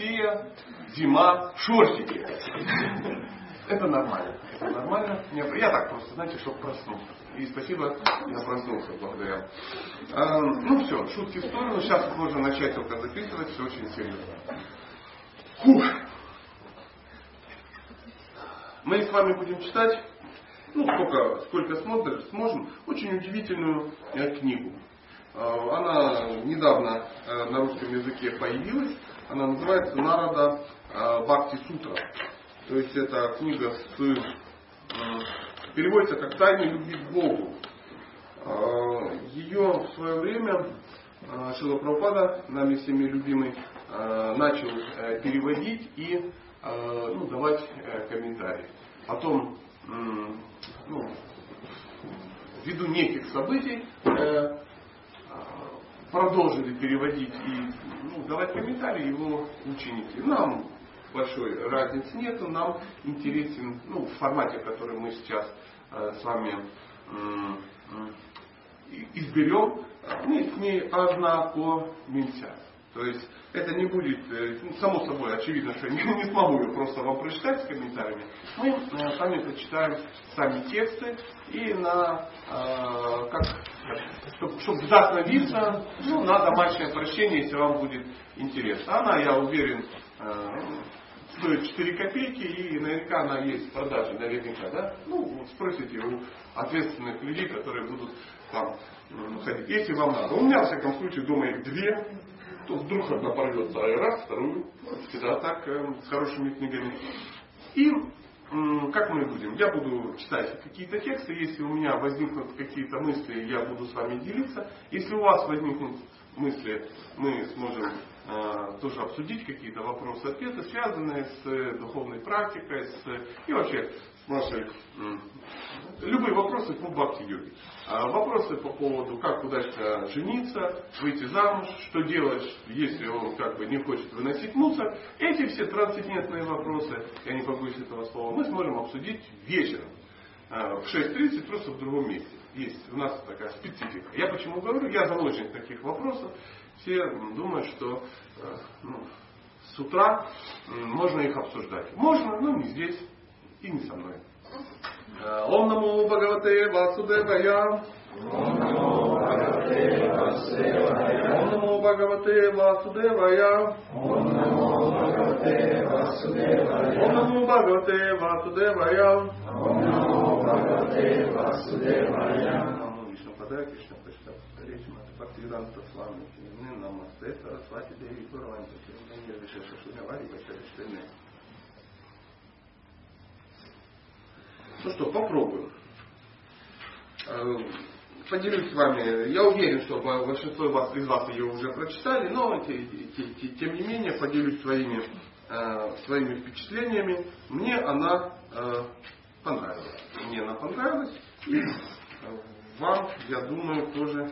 Россия, зима, шортики. Это нормально. Это нормально. Я так просто, знаете, чтобы проснуться. И спасибо, я проснулся благодаря. А, ну все, шутки в сторону. Сейчас можно начать только записывать. Все очень серьезно. Фух. Мы с вами будем читать, ну сколько, сколько смотрим, сможем, очень удивительную э, книгу. Э, она недавно э, на русском языке появилась. Она называется Нарада э, Бхакти Сутра. То есть это книга с, переводится как «Тайны любви к Богу». Ее в свое время Шила Прабхупада, нами всеми любимый, начал переводить и ну, давать комментарии. Потом, ну, ввиду неких событий, продолжили переводить и ну, давать комментарии его ученики. Нам большой разницы нету, нам интересен, ну, в формате, который мы сейчас э, с вами э, изберем, мы с ней ознакомимся. То есть это не будет, э, ну, само собой, очевидно, что я не, смогу ее просто вам прочитать с комментариями. Мы э, сами прочитаем сами тексты и на, э, как, чтобы, чтобы вдохновиться, ну, на домашнее прощение, если вам будет интересно. Она, я уверен, стоит 4 копейки и наверняка она есть в продаже, наверняка, да? Ну, спросите у ответственных людей, которые будут там ходить, если вам надо. У меня, в всяком случае, дома их две, то вдруг одна порвется, а и раз, вторую. Всегда так, э, с хорошими книгами. И как мы будем? Я буду читать какие-то тексты, если у меня возникнут какие-то мысли, я буду с вами делиться. Если у вас возникнут мысли, мы сможем э, тоже обсудить какие-то вопросы, ответы, связанные с э, духовной практикой, с, и вообще с нашей любые вопросы по бхакти-йоге. А вопросы по поводу, как удачно жениться, выйти замуж, что делать, если он как бы не хочет выносить мусор. Эти все трансцендентные вопросы, я не побоюсь этого слова, мы сможем обсудить вечером. А, в 6.30 просто в другом месте. Есть у нас такая специфика. Я почему говорю, я заложник таких вопросов. Все думают, что э, ну, с утра можно их обсуждать. Можно, но не здесь и не со мной. Ом Намо Бхагавате Васудевая. Ом Намо Бхагавате Васудевая. Ом Намо Бхагавате Васудевая. Ом Намо Бхагавате Васудевая. Ом Намо Бхагавате Васудевая. Ом Намо Бхагавате Васудевая. Падая Кришна Пашта Речь Мата Бхактивиданта Свами Намасте Сарасвати Деви Гураванта Кирилла Вишеша Шунявари Вачари Штене. Ну что, попробуем. Э, поделюсь с вами. Я уверен, что большинство вас, из вас ее уже прочитали, но тем не менее поделюсь своими, э, своими впечатлениями. Мне она э, понравилась. Мне она понравилась. И вам, я думаю, тоже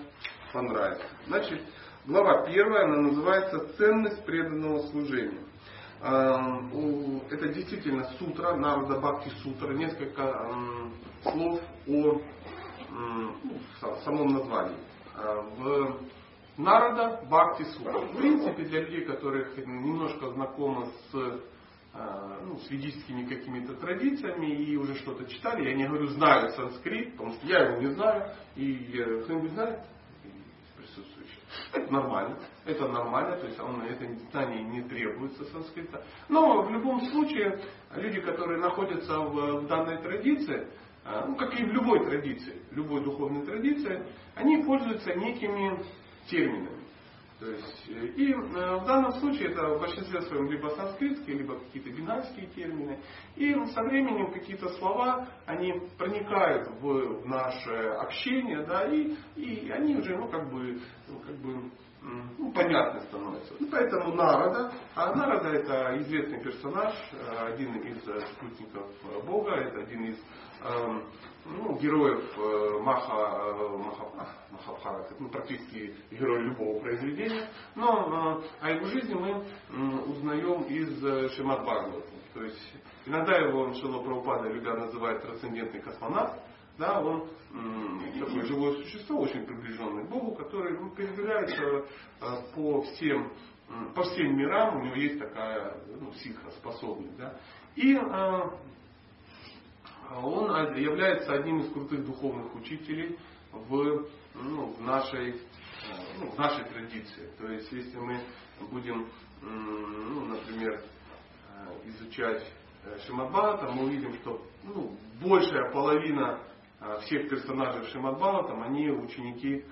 понравится. Значит, глава первая, она называется «Ценность преданного служения». Эм, это действительно сутра, Нарада Бхакти Сутра, несколько слов о самом названии. Э, в Нарада Бхакти Сутра. В принципе, для людей, которых немножко знакомы с, э, ну, с ведическими какими-то традициями и уже что-то читали, я не говорю знаю санскрит, потому что я его не знаю, и э, кто-нибудь знает? Это нормально. Это нормально, то есть он, это знание не требуется санскрита. Но в любом случае, люди, которые находятся в, данной традиции, а, ну, как и в любой традиции, любой духовной традиции, они пользуются некими терминами. То есть, э, и э, в данном случае это в большинстве своем либо санскритские, либо какие-то бинарские термины. И со временем какие-то слова, они проникают в, наше общение, да, и, и они уже, ну, как бы, ну, как бы ну, понятны становятся. Ну, поэтому Нарада, а Нарада это известный персонаж, э, один из спутников Бога, это один из эм, ну, героев э, Маха, э, Маха, Махабхараты, ну, практически герой любого произведения, но э, о его жизни мы узнаем из Шимат Бхагавата. То есть иногда его Шила Прабхупада любя называет трансцендентный космонавт, да, он такое живое существо, очень приближенное к Богу, которое ну, передвигается по всем по всем мирам у него есть такая ну, психоспособность. Да? И э, он является одним из крутых духовных учителей в, ну, в, нашей, ну, в нашей традиции. То есть, если мы будем, ну, например, изучать Шимадбхата, мы увидим, что ну, большая половина всех персонажей Шимадбхата, они ученики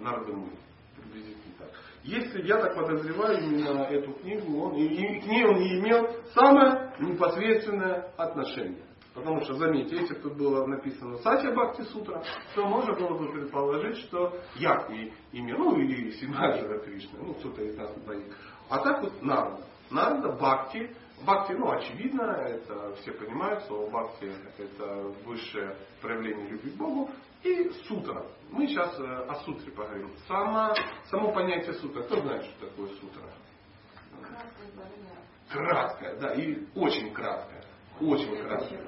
Нарды Муни. Приблизительно так. Если я так подозреваю, именно эту книгу, он, и, и к ней он и имел самое непосредственное отношение. Потому что, заметьте, если тут было написано Сатя Бхакти Сутра, то можно было бы предположить, что Якви имя, ну или Симаджара Кришна, ну кто-то из нас двоих. А так вот Нарда. Нарда Бхакти. Бхакти, ну очевидно, это все понимают, слово Бхакти это высшее проявление любви к Богу. И сутра. Мы сейчас э, о сутре поговорим. Само, само понятие сутра. Кто знает, что такое сутра? Краткое, да, и очень краткое. Очень краткое.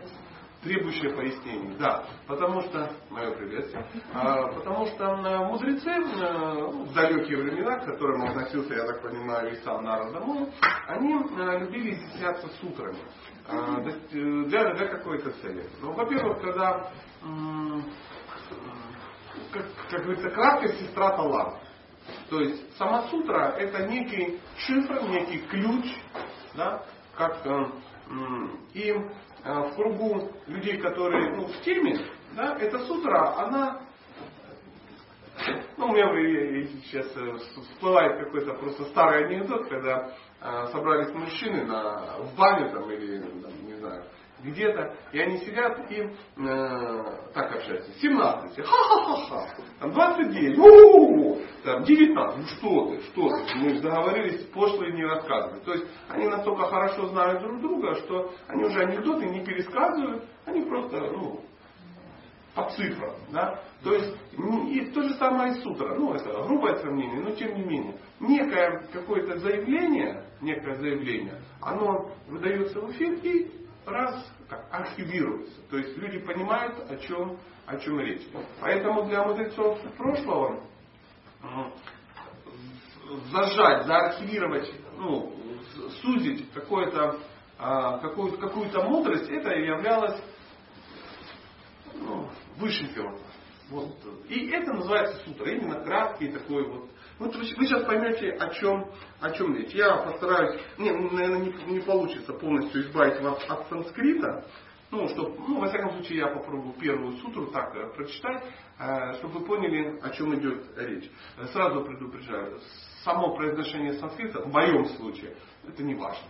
Требующее пояснений, да. Потому что, мое приветствие, а, потому что э, мудрецы э, ну, в далекие времена, к которым относился, я так понимаю, и сам Нарада Муни, они любили изъясняться сутрами а, для, для какой-то цели. Ну, во-первых, когда как, как говорится, краткая сестра таланта. То есть сама сутра это некий шифр, некий ключ, да, как, э, и э, в кругу людей, которые ну, в теме, да, эта сутра, она ну, у меня сейчас э, всплывает какой-то просто старый анекдот, когда э, собрались мужчины на, в бане там, или, там, не знаю, где-то, и они сидят и э, так общаются. 17, ха-ха-ха-ха, там 29, у-у-у, там 19, ну что ты, что ты, мы договорились пошлые не рассказывать. То есть они настолько хорошо знают друг друга, что они уже анекдоты не пересказывают, они просто, ну, по цифрам, да, то есть и то же самое и сутра, ну это грубое сравнение, но тем не менее, некое какое-то заявление, некое заявление, оно выдается в эфир и раз как, архивируется. То есть люди понимают, о чем, о чем речь. Поэтому для мудрецов прошлого зажать, заархивировать, ну, сузить какое-то, а, какую-то, какую-то мудрость, это являлось ну, высшим пилотом. Вот. И это называется сутра. Именно краткий такой вот вот вы, вы сейчас поймете, о чем, о чем речь. Я постараюсь, не, наверное, не, не получится полностью избавить вас от санскрита, ну, чтобы, ну, во всяком случае, я попробую первую сутру так э, прочитать, э, чтобы вы поняли, о чем идет речь. Сразу предупреждаю, само произношение санскрита, в моем случае, это не важно.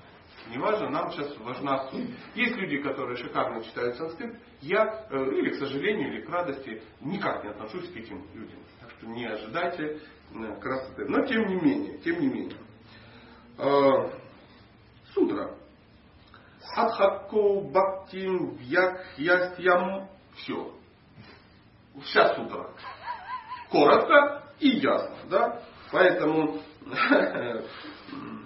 Не важно, нам сейчас важна суть. Есть люди, которые шикарно читают санскрит. Я, э, или к сожалению, или к радости, никак не отношусь к этим людям. Так что не ожидайте красоты. Но тем не менее, тем не менее. Э, сутра. Адхакко бхактим вьякхьястьям. Все. Вся сутра. Коротко и ясно. Да? Поэтому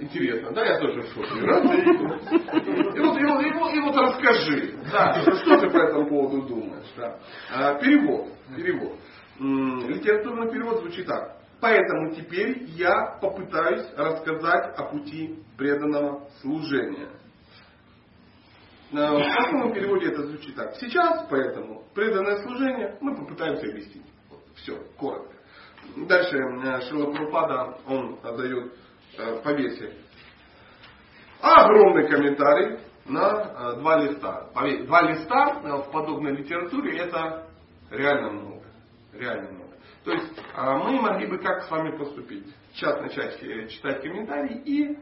Интересно, да, я тоже в шоке. И вот, и, вот, и, вот, и вот расскажи, да, что ты по этому поводу думаешь. Да. А, перевод, перевод. Литературный перевод звучит так. Поэтому теперь я попытаюсь рассказать о пути преданного служения. А, в каком переводе это звучит так. Сейчас, поэтому, преданное служение мы попытаемся объяснить. Все, коротко. Дальше э, Шила Прупада, он дает повесили. Огромный комментарий на э, два листа. Два листа э, в подобной литературе это реально много. Реально много. То есть мы могли бы как с вами поступить? Сейчас начать читать комментарии и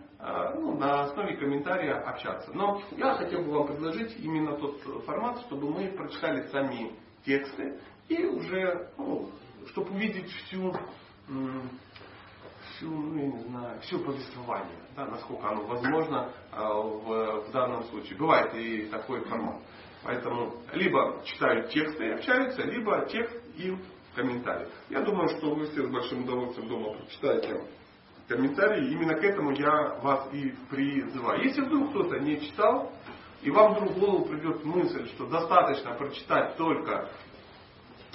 ну, на основе комментария общаться. Но я хотел бы вам предложить именно тот формат, чтобы мы прочитали сами тексты и уже, ну, чтобы увидеть всю всю, ну, я не знаю, все повествование, да, насколько оно возможно а, в, в данном случае. Бывает и такой формат. Поэтому либо читают тексты и общаются, либо текст и комментарий. Я думаю, что вы все с большим удовольствием дома прочитаете комментарии. Именно к этому я вас и призываю. Если вдруг кто-то не читал, и вам вдруг в голову придет мысль, что достаточно прочитать только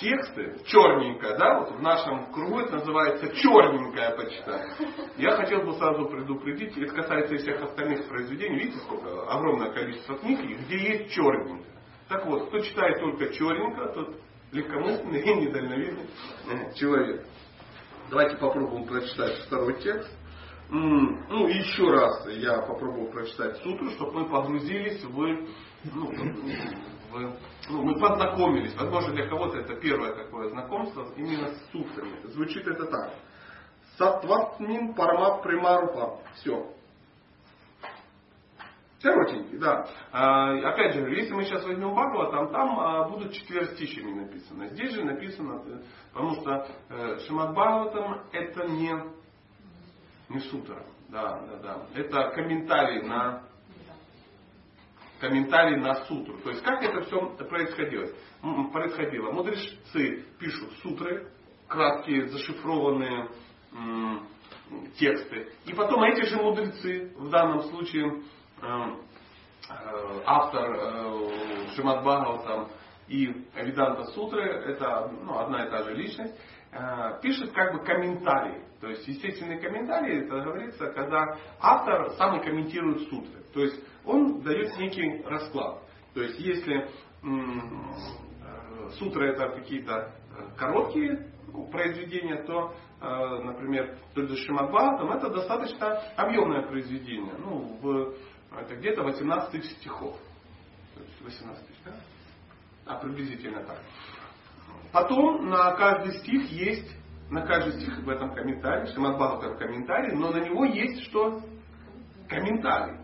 тексты, черненькое, да, вот в нашем кругу это называется черненькое почитать. Я хотел бы сразу предупредить, это касается и всех остальных произведений, видите, сколько огромное количество книг, где есть черненькое. Так вот, кто читает только черненько, тот легкомысленный и недальновидный э, человек. Давайте попробуем прочитать второй текст. Ну, еще раз я попробую прочитать сутру, чтобы мы погрузились в, ну, в ну, мы познакомились. Возможно, для кого-то это первое такое знакомство именно с сутрами. Звучит это так. Сатватмин пармат примарупа. Все. Коротенький, да. А, опять же, если мы сейчас возьмем Бхагава, там, там а, будут четверостищами написано. Здесь же написано, э, потому что э, Шимат Бхагаватам это не, не сутра. Да, да, да. Это комментарий на комментарий на сутру. То есть как это все происходило? происходило? Мудрецы пишут сутры, краткие зашифрованные м- тексты. И потом эти же мудрецы, в данном случае э, э, автор э, Шимат Бхагаватам и Виданта Сутры, это ну, одна и та же личность, э, пишет как бы комментарии. То есть естественные комментарии, это говорится, когда автор сам и комментирует сутры. То есть он дает некий расклад. То есть если э, сутры это какие-то э, короткие ну, произведения, то, э, например, тот же Шимадбхатам это достаточно объемное произведение. Ну, в, это где-то 18 тысяч стихов. 18 тысяч, да? А, приблизительно так. Потом на каждый стих есть, на каждый стих в этом комментарии, Шимадбхатам комментарий, но на него есть что? Комментарий.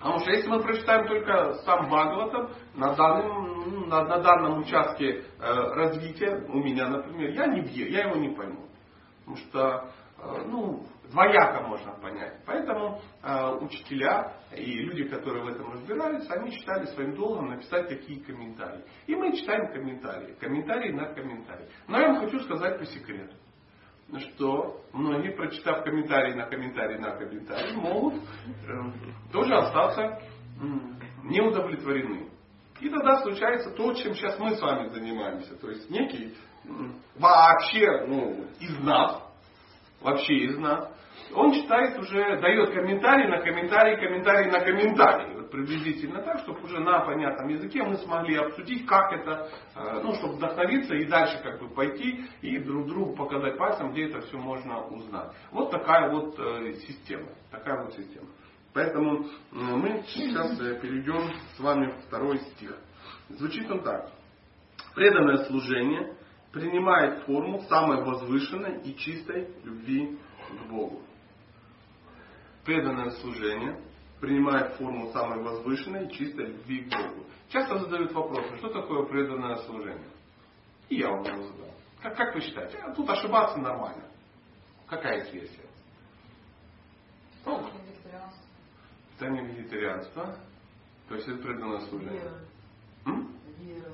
Потому что если мы прочитаем только сам Бхагаватам, на данном, на, на данном участке э, развития, у меня, например, я не бью, я его не пойму. Потому что, э, ну, двояко можно понять. Поэтому э, учителя и люди, которые в этом разбираются, они считали своим долгом написать такие комментарии. И мы читаем комментарии. Комментарии на комментарии. Но я вам хочу сказать по секрету что многие, прочитав комментарий на комментарий на комментарий, могут э, тоже остаться э, неудовлетворены. И тогда случается то, чем сейчас мы с вами занимаемся. То есть некий э, вообще ну, из нас, вообще из нас, он читает уже, дает комментарий на комментарий, комментарий на комментарий. Вот приблизительно так, чтобы уже на понятном языке мы смогли обсудить, как это, э, ну, чтобы вдохновиться и дальше как бы пойти и друг другу показать пальцем, где это все можно узнать. Вот такая вот э, система. Такая вот система. Поэтому мы сейчас э, перейдем с вами второй стих. Звучит он так. Преданное служение принимает форму самой возвышенной и чистой любви к Богу преданное служение принимает форму самой возвышенной и чистой любви к Богу. Часто задают вопрос, что такое преданное служение? И я вам его задал. Как, как вы считаете? А тут ошибаться нормально. Какая есть версия? Ну, это не вегетарианство. То есть это преданное служение. Вера.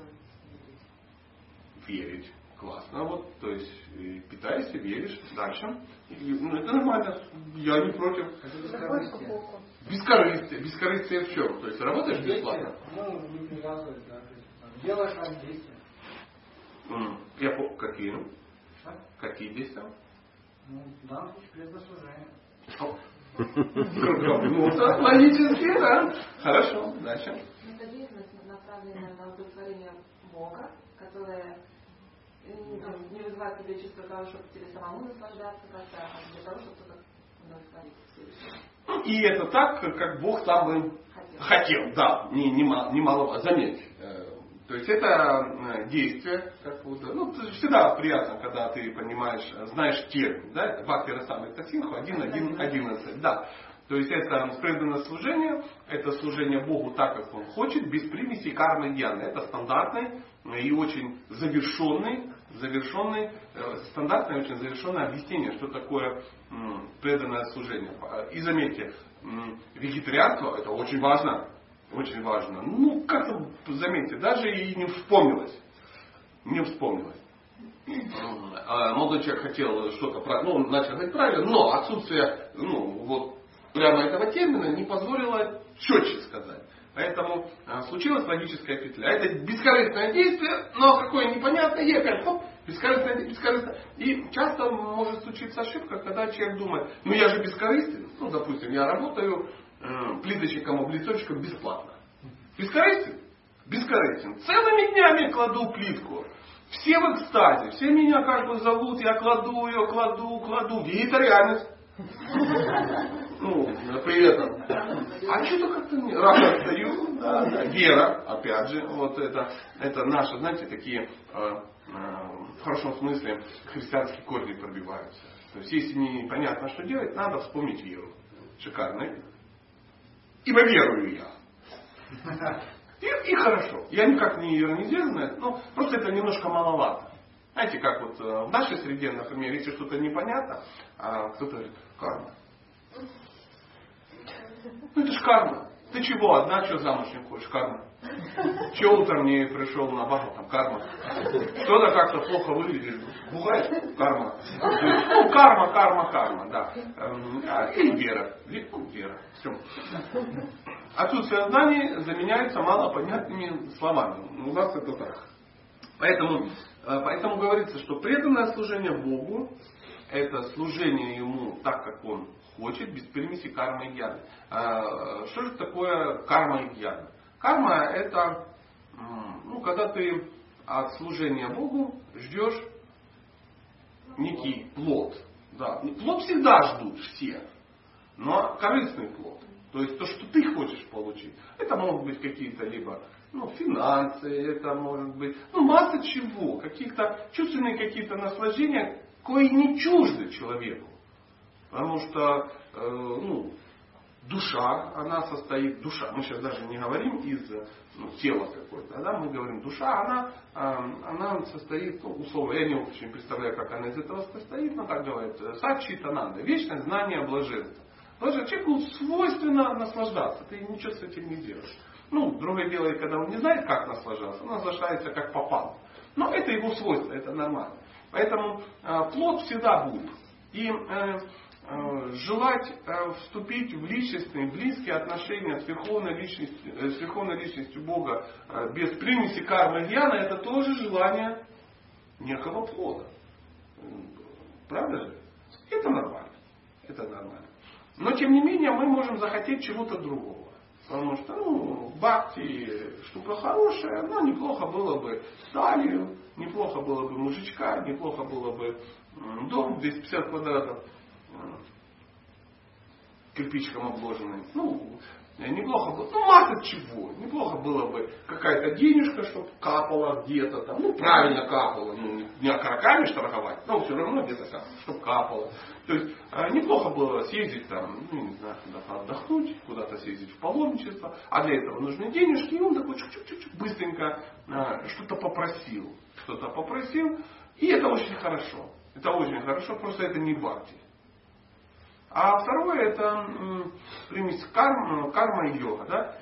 Верить. Классно. Вот, то есть питаешься, веришь, дальше. И, ну, это нормально. Я не против. Бескорыстие. Бескорыстие в чем? То есть работаешь бесплатно? Ну, не разовать, да. Делаешь ради действия. Я по какие? А? Какие действия? Ну, в данном случае предослужение. Ну, логически, да. Хорошо, дальше. Это деятельность направленная на удовлетворение Бога, которая не вызывает тебе чувство того, чтобы тебе самому наслаждаться как-то, а для того, чтобы кто-то И это так, как Бог сам бы хотел, хотел да, не, не, немало, заметь. Э, то есть это э, действие, как вот, ну, всегда приятно, когда ты понимаешь, знаешь термин, да, Бхакти Расамы Тасинху 1.1.11, да. То есть это преданное служение, это служение Богу так, как Он хочет, без примеси кармы гьяны. Это стандартный и очень завершенный завершенный, э, стандартное очень завершенное объяснение, что такое преданное служение. И заметьте, вегетарианство это очень важно. Очень важно. Ну, как-то, заметьте, даже и не вспомнилось. Не вспомнилось. А молодой человек хотел что-то, ну, начал говорить правильно, но отсутствие, ну, вот, прямо этого термина не позволило четче сказать. Поэтому а, случилась логическая петля. Это бескорыстное действие, но какое непонятное, и опять хоп, бескорыстное, бескорыстное. И часто может случиться ошибка, когда человек думает, ну я же бескорыстен, ну допустим, я работаю э, плиточником, облицовщиком бесплатно. Бескорыстен? Бескорыстен. Целыми днями кладу плитку. Все в экстазе, все меня как бы зовут, я кладу ее, кладу, кладу. И это реальность. Ну, при этом. А что-то как-то не... Рано отстаю. Да, да. Вера, опять же, вот это, это наши, знаете, такие э, э, в хорошем смысле христианские корни пробиваются. То есть, если непонятно, что делать, надо вспомнить веру. Шикарно. Ибо верую я. И, и хорошо. Я никак не иронизирую но просто это немножко маловато. Знаете, как вот э, в нашей среде, например, если что-то непонятно, а кто-то говорит, карма. Ну это ж карма. Ты чего, одна, что замуж не хочешь? Карма. Че утром не пришел на бабу, там карма. Кто-то как-то плохо выглядит, бухает, карма. Ну, карма, карма, карма, да. Эм, а, и вера. Ну, вера. Все. Отсутствие знаний заменяется малопонятными словами. У нас это так. Поэтому, э, поэтому говорится, что преданное служение Богу это служение Ему так, как Он хочет, без примеси кармы и гьяны. А, что же такое карма и гьяна? Карма это, ну, когда ты от служения Богу ждешь некий плод. Да. Плод всегда ждут все, но корыстный плод. То есть то, что ты хочешь получить. Это могут быть какие-то либо ну, финансы, это может быть ну, масса чего, каких-то чувственные какие-то наслаждения, кои не чужды человеку. Потому что э, ну, душа, она состоит, душа, мы сейчас даже не говорим из ну, тела какой-то, да, мы говорим душа, она, э, она состоит, ну, условно, я не очень представляю, как она из этого состоит, но так говорит, сачи тананда, вечное знание блаженства. Блажен, человеку свойственно наслаждаться, ты ничего с этим не делаешь. Ну, другое дело, когда он не знает, как наслаждаться, он наслаждается как попал. Но это его свойство, это нормально. Поэтому э, плод всегда будет. И э, э, желать вступить в личностные, близкие отношения с верховной личностью, с верховной личностью Бога без примеси кармы Гьяна, это тоже желание некого плода. Правда же? Это нормально. Это нормально. Но тем не менее мы можем захотеть чего-то другого. Потому что, ну, бхакти штука хорошая, но неплохо было бы талию, неплохо было бы мужичка, неплохо было бы дом 250 квадратов, кирпичком обложенный. Ну, неплохо было, ну масса чего, неплохо было бы какая-то денежка, чтобы капала где-то там, ну правильно капала, ну не окороками штрафовать, но все равно где-то там, чтобы капала. То есть э, неплохо было съездить там, ну не знаю, куда-то отдохнуть, куда-то съездить в паломничество, а для этого нужны денежки, и он такой чук-чук-чук быстренько э, что-то попросил, что-то попросил, и это очень хорошо. Это очень хорошо, просто это не бхакти. А второе это примесь карма, карма и йога. Да?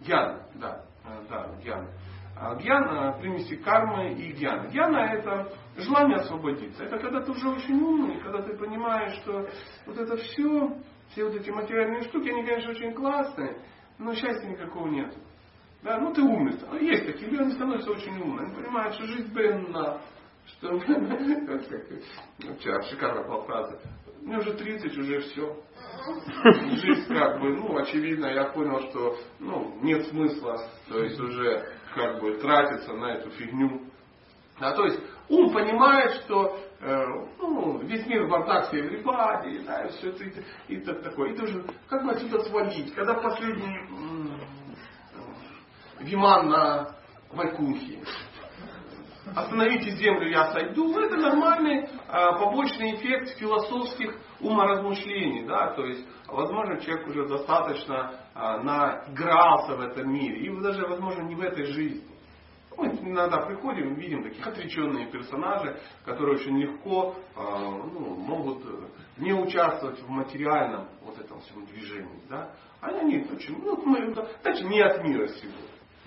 Гьяна, да, да, гьяна. Гьяна, примеси кармы и гьяна. Гьяна это желание освободиться. Это когда ты уже очень умный, когда ты понимаешь, что вот это все, все вот эти материальные штуки, они, конечно, очень классные, но счастья никакого нет. Да, ну ты умный. Есть такие люди, они становятся очень умными. Они понимают, что жизнь бренна, что вчера шикарно была фраза. Мне уже 30, уже все. Жизнь как бы, ну, очевидно, я понял, что ну, нет смысла, то есть уже как бы тратиться на эту фигню. А то есть ум понимает, что э, ну, весь мир в бардак все everybody, да, и все это и, и так такое. И уже как бы отсюда свалить, когда последний м- виман на Вайкунхе остановите землю, я сойду, ну, это нормальный а, побочный эффект философских уморазмышлений. Да? То есть, возможно, человек уже достаточно а, наигрался в этом мире. И даже, возможно, не в этой жизни. Мы иногда приходим видим таких отреченные персонажи, которые очень легко а, ну, могут не участвовать в материальном вот этом всем движении. Да? А они очень, ну, значит, не от мира сего.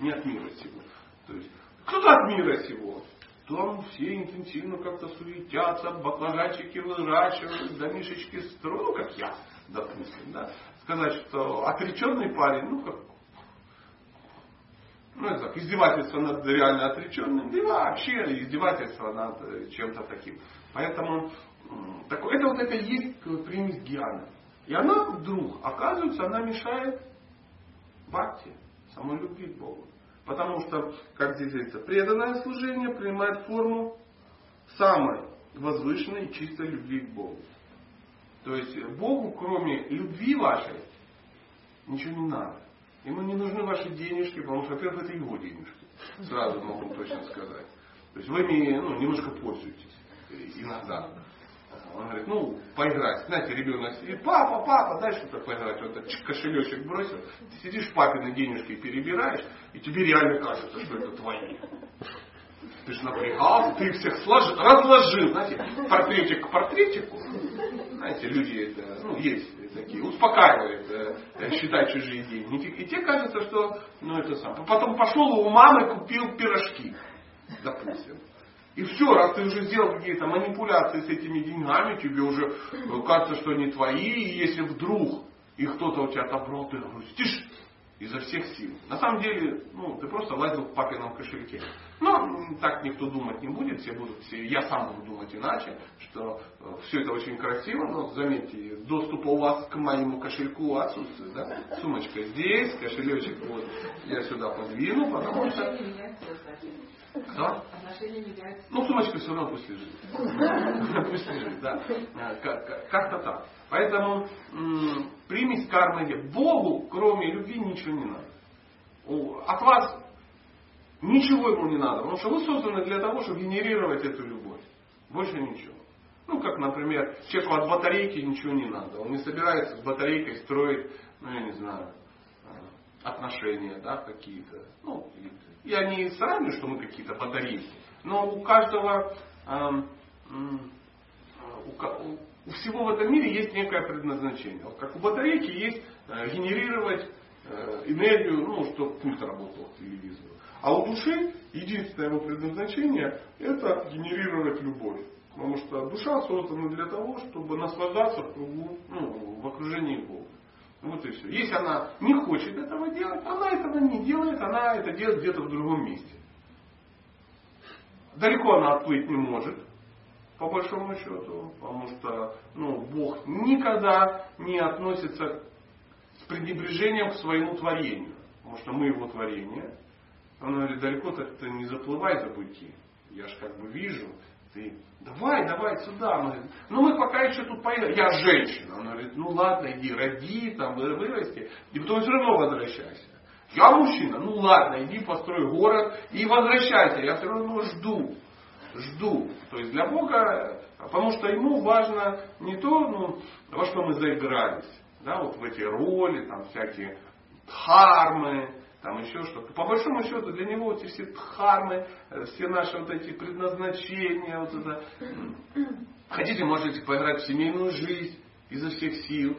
Не от мира сего. То есть, кто-то от мира сего. Там все интенсивно как-то суетятся, баклажанчики выращивают, домишечки строят, ну как я, допустим, да, сказать, что отреченный парень, ну как, ну это так, издевательство над реально отреченным, да и вообще издевательство над э, чем-то таким. Поэтому так, это вот это есть примесь гьяны. И она вдруг, оказывается, она мешает бхакти, самой любви к Богу. Потому что, как здесь говорится, преданное служение принимает форму самой возвышенной чистой любви к Богу. То есть Богу, кроме любви вашей, ничего не надо. Ему не нужны ваши денежки, потому что, во-первых, это его денежки. Сразу могу точно сказать. То есть вы ими ну, немножко пользуетесь иногда. Он говорит, ну, поиграть. Знаете, ребенок сидит, папа, папа, дай что-то поиграть. Вот этот кошелечек бросил. Ты сидишь, папины денежки перебираешь, и тебе реально кажется, что это твои. Ты же напрягался, ты всех сложил, разложил, знаете, портретик к портретику. Знаете, люди это, ну, есть такие, успокаивают, э, считать чужие деньги. И тебе кажется, что, ну, это сам. Потом пошел у мамы, купил пирожки, допустим. И все, раз ты уже сделал какие-то манипуляции с этими деньгами, тебе уже э, кажется, что они твои, и если вдруг их кто-то у тебя отобрал, ты грустишь изо всех сил. На самом деле, ну, ты просто лазил в папином кошельке. Но так никто думать не будет, все будут, все, я сам буду думать иначе, что э, все это очень красиво, но заметьте, доступа у вас к моему кошельку отсутствует. Да? Сумочка здесь, кошелечек вот я сюда подвину, потому что... Да? Ну, сумочка все равно пусть лежит. Пусть лежит, да. Как-то так. Поэтому примесь кармы Богу, кроме любви, ничего не надо. От вас ничего ему не надо, потому что вы созданы для того, чтобы генерировать эту любовь. Больше ничего. Ну, как, например, человеку от батарейки ничего не надо. Он не собирается с батарейкой строить, ну, я не знаю, отношения, да, какие-то. Ну, я не сравниваю, что мы какие-то батарейки, но у каждого, э, у, всего в этом мире есть некое предназначение. Вот как у батарейки есть э, генерировать э, энергию, ну, чтобы пульт работал к телевизору. А у души единственное его предназначение это генерировать любовь. Потому что душа создана для того, чтобы наслаждаться в, кругу, ну, в окружении Бога. Вот и все. Если она не хочет этого делать, она этого не делает, она это делает где-то в другом месте. Далеко она отплыть не может, по большому счету, потому что ну, Бог никогда не относится с пренебрежением к своему творению. Потому что мы его творение. Он говорит, далеко-то ты не заплывай за быки. Я же как бы вижу, ты давай, давай сюда. Он говорит, ну мы пока еще тут поедем. Я женщина. Он говорит, ну ладно, иди, роди, там, вырасти. И потом все равно возвращайся. Я мужчина, ну ладно, иди построй город и возвращайся. Я все равно жду. Жду. То есть для Бога, потому что ему важно не то, ну, во что мы заигрались. Да, вот в эти роли, там всякие дхармы, там еще что-то. По большому счету для него эти все дхармы, э, все наши вот эти предназначения, вот это. Хотите, можете поиграть в семейную жизнь изо всех сил.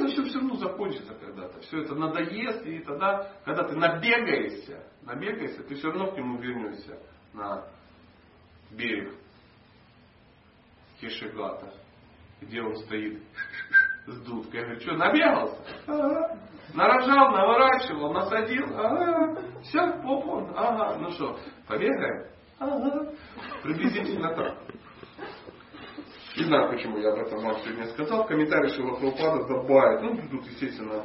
Это все все равно закончится когда-то. Все это надоест, и тогда, когда ты набегаешься, набегаешься, ты все равно к нему вернешься на берег Кешегата, где он стоит с дудкой. Я говорю, что, набегался? Ага. Нарожал, наворачивал, насадил. Ага. Все, попон. Ага. Ну что, побегаем? Ага. Приблизительно так. Не знаю, почему я об этом вам сегодня сказал. В комментариях Шила Прабхупада добавит. Ну, тут, естественно,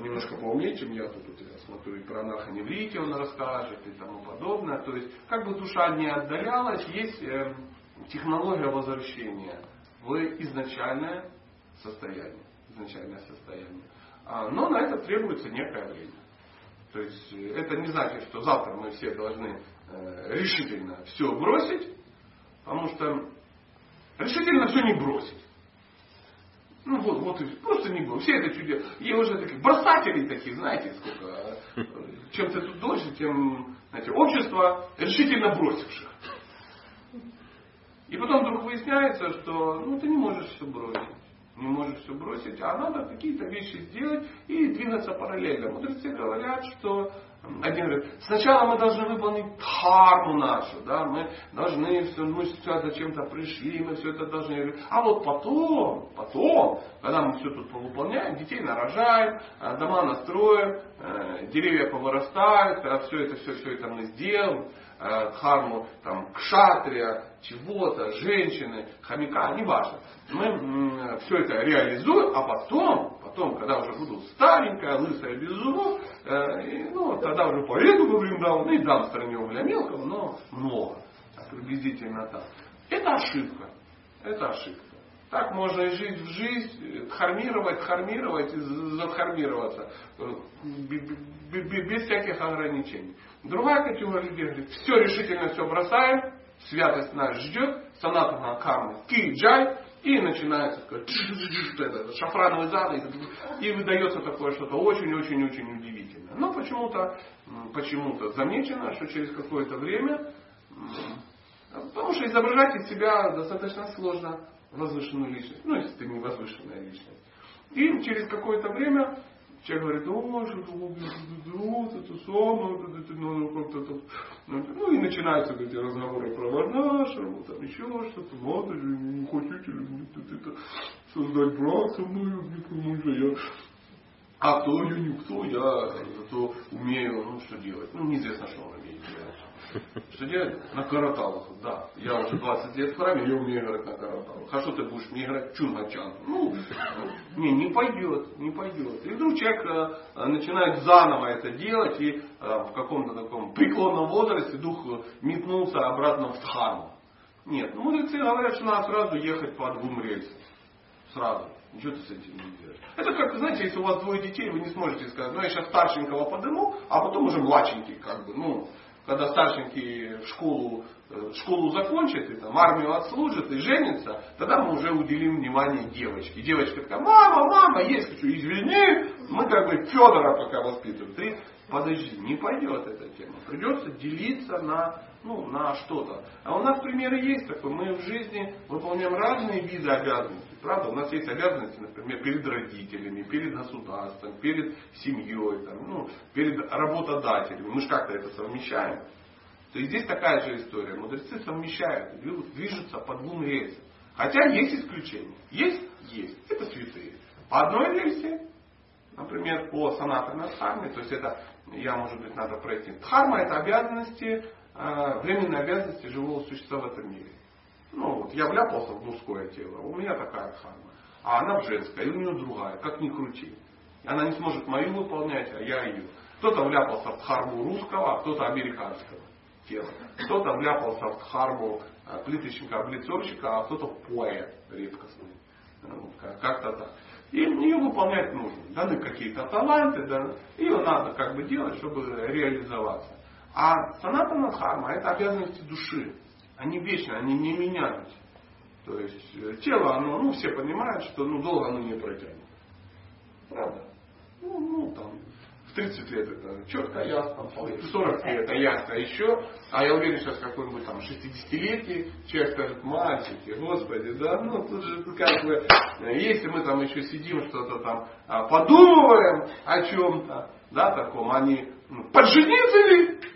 немножко поумнее, чем я. Тут, я смотрю, и про анархоневрите он расскажет и тому подобное. То есть, как бы душа не отдалялась, есть э, технология возвращения в изначальное состояние. Изначальное состояние. А, но на это требуется некое время. То есть э, это не значит, что завтра мы все должны э, решительно все бросить, потому что решительно все не бросить. Ну вот, вот и просто не бросить. Все это чудесно. И уже таких бросателей таких, знаете, сколько. Э, чем ты тут дольше, тем, знаете, общество решительно бросивших. И потом вдруг выясняется, что ну, ты не можешь все бросить не можешь все бросить, а надо какие-то вещи сделать и двигаться параллельно. Мудрецы говорят, что один говорит, сначала мы должны выполнить дхарму нашу, да, мы должны все, мы сюда зачем-то пришли, мы все это должны. А вот потом, потом, когда мы все тут выполняем, детей нарожаем, э, дома настроим, э, деревья повырастают, а все это, все, все это мы сделаем, э, дхарму там кшатрия, чего-то, женщины, хомяка, неважно. Мы все это реализуем, а потом, потом, когда уже буду старенькая, лысая, без зубов, э, ну, тогда уже поеду в Вриндаван и дам стране угля мелкого, но много. Приблизительно так. Это ошибка. Это ошибка. Так можно и жить в жизнь, хармировать, хармировать и задхармироваться. Э, без всяких ограничений. Другая категория людей говорит, все решительно все бросаем, святость нас ждет, санатана карма, ки джай, и начинается такое, шафрановый занавес, и выдается такое что-то очень-очень-очень удивительное. Но почему-то почему замечено, что через какое-то время, потому что изображать из себя достаточно сложно возвышенную личность, ну если ты не возвышенная личность. И через какое-то время Человек говорит, о, что-то вот самое, это надо как-то Ну и начинаются эти разговоры про Варнашеву, там еще что-то, же, не хотите ли это создать брак со мной, потому что я а кто я, никто, я зато умею, ну что делать. Ну неизвестно, что он умеет делать. Что делать? На караталах. Да, я уже 20 лет в храме, я умею играть на караталах. А что ты будешь мне играть чунгачан? Ну, не, не пойдет, не пойдет. И вдруг человек э, начинает заново это делать, и э, в каком-то таком преклонном возрасте дух метнулся обратно в дхарму. Нет, ну мудрецы говорят, что надо сразу ехать по двум рельсам. Сразу. Ничего ты с этим не делаешь. Это как, знаете, если у вас двое детей, вы не сможете сказать, ну я сейчас старшенького подыму, а потом уже младшенький, как бы, ну, когда старшенький школу, э, школу закончит, и там армию отслужит и женится, тогда мы уже уделим внимание девочке. Девочка такая, мама, мама, есть хочу, извини, мы как бы Федора пока воспитываем. Ты подожди, не пойдет эта тема. Придется делиться на, ну, на что-то. А у нас примеры есть такой. Мы в жизни выполняем разные виды обязанностей. Правда, у нас есть обязанности, например, перед родителями, перед государством, перед семьей, там, ну, перед работодателями. Мы же как-то это совмещаем. То есть здесь такая же история. Мудрецы совмещают, движутся по двум рельсам. Хотя есть исключения. Есть? Есть. Это святые. По одной рельсе, например, по санатарной дхарме, то есть это, я, может быть, надо пройти. Дхарма это обязанности, э, временные обязанности живого существа в этом мире. Ну, вот я вляпался в мужское тело, у меня такая дхарма. А она в женское, и у нее другая, как ни крути. Она не сможет мою выполнять, а я ее. Кто-то вляпался в дхарму русского, а кто-то американского тела. Кто-то вляпался в дхарму э, плиточника-облицовщика, а кто-то поэт редкостный. Ну, как-то так. И ее выполнять нужно. Даны какие-то таланты, да, ее надо как бы делать, чтобы реализоваться. А санатана дхарма это обязанности души они вечны, они не меняются. То есть э, тело, оно, ну все понимают, что ну долго оно не протянет. Правда? Ну, ну там, в 30 лет это четко, ясно, в 40 лет это ясно еще, а я уверен, сейчас какой-нибудь там 60-летний человек скажет, мальчики, господи, да, ну тут же как бы, э, если мы там еще сидим, что-то там а, подумываем о чем-то, да, таком, они ну, поджениться ли?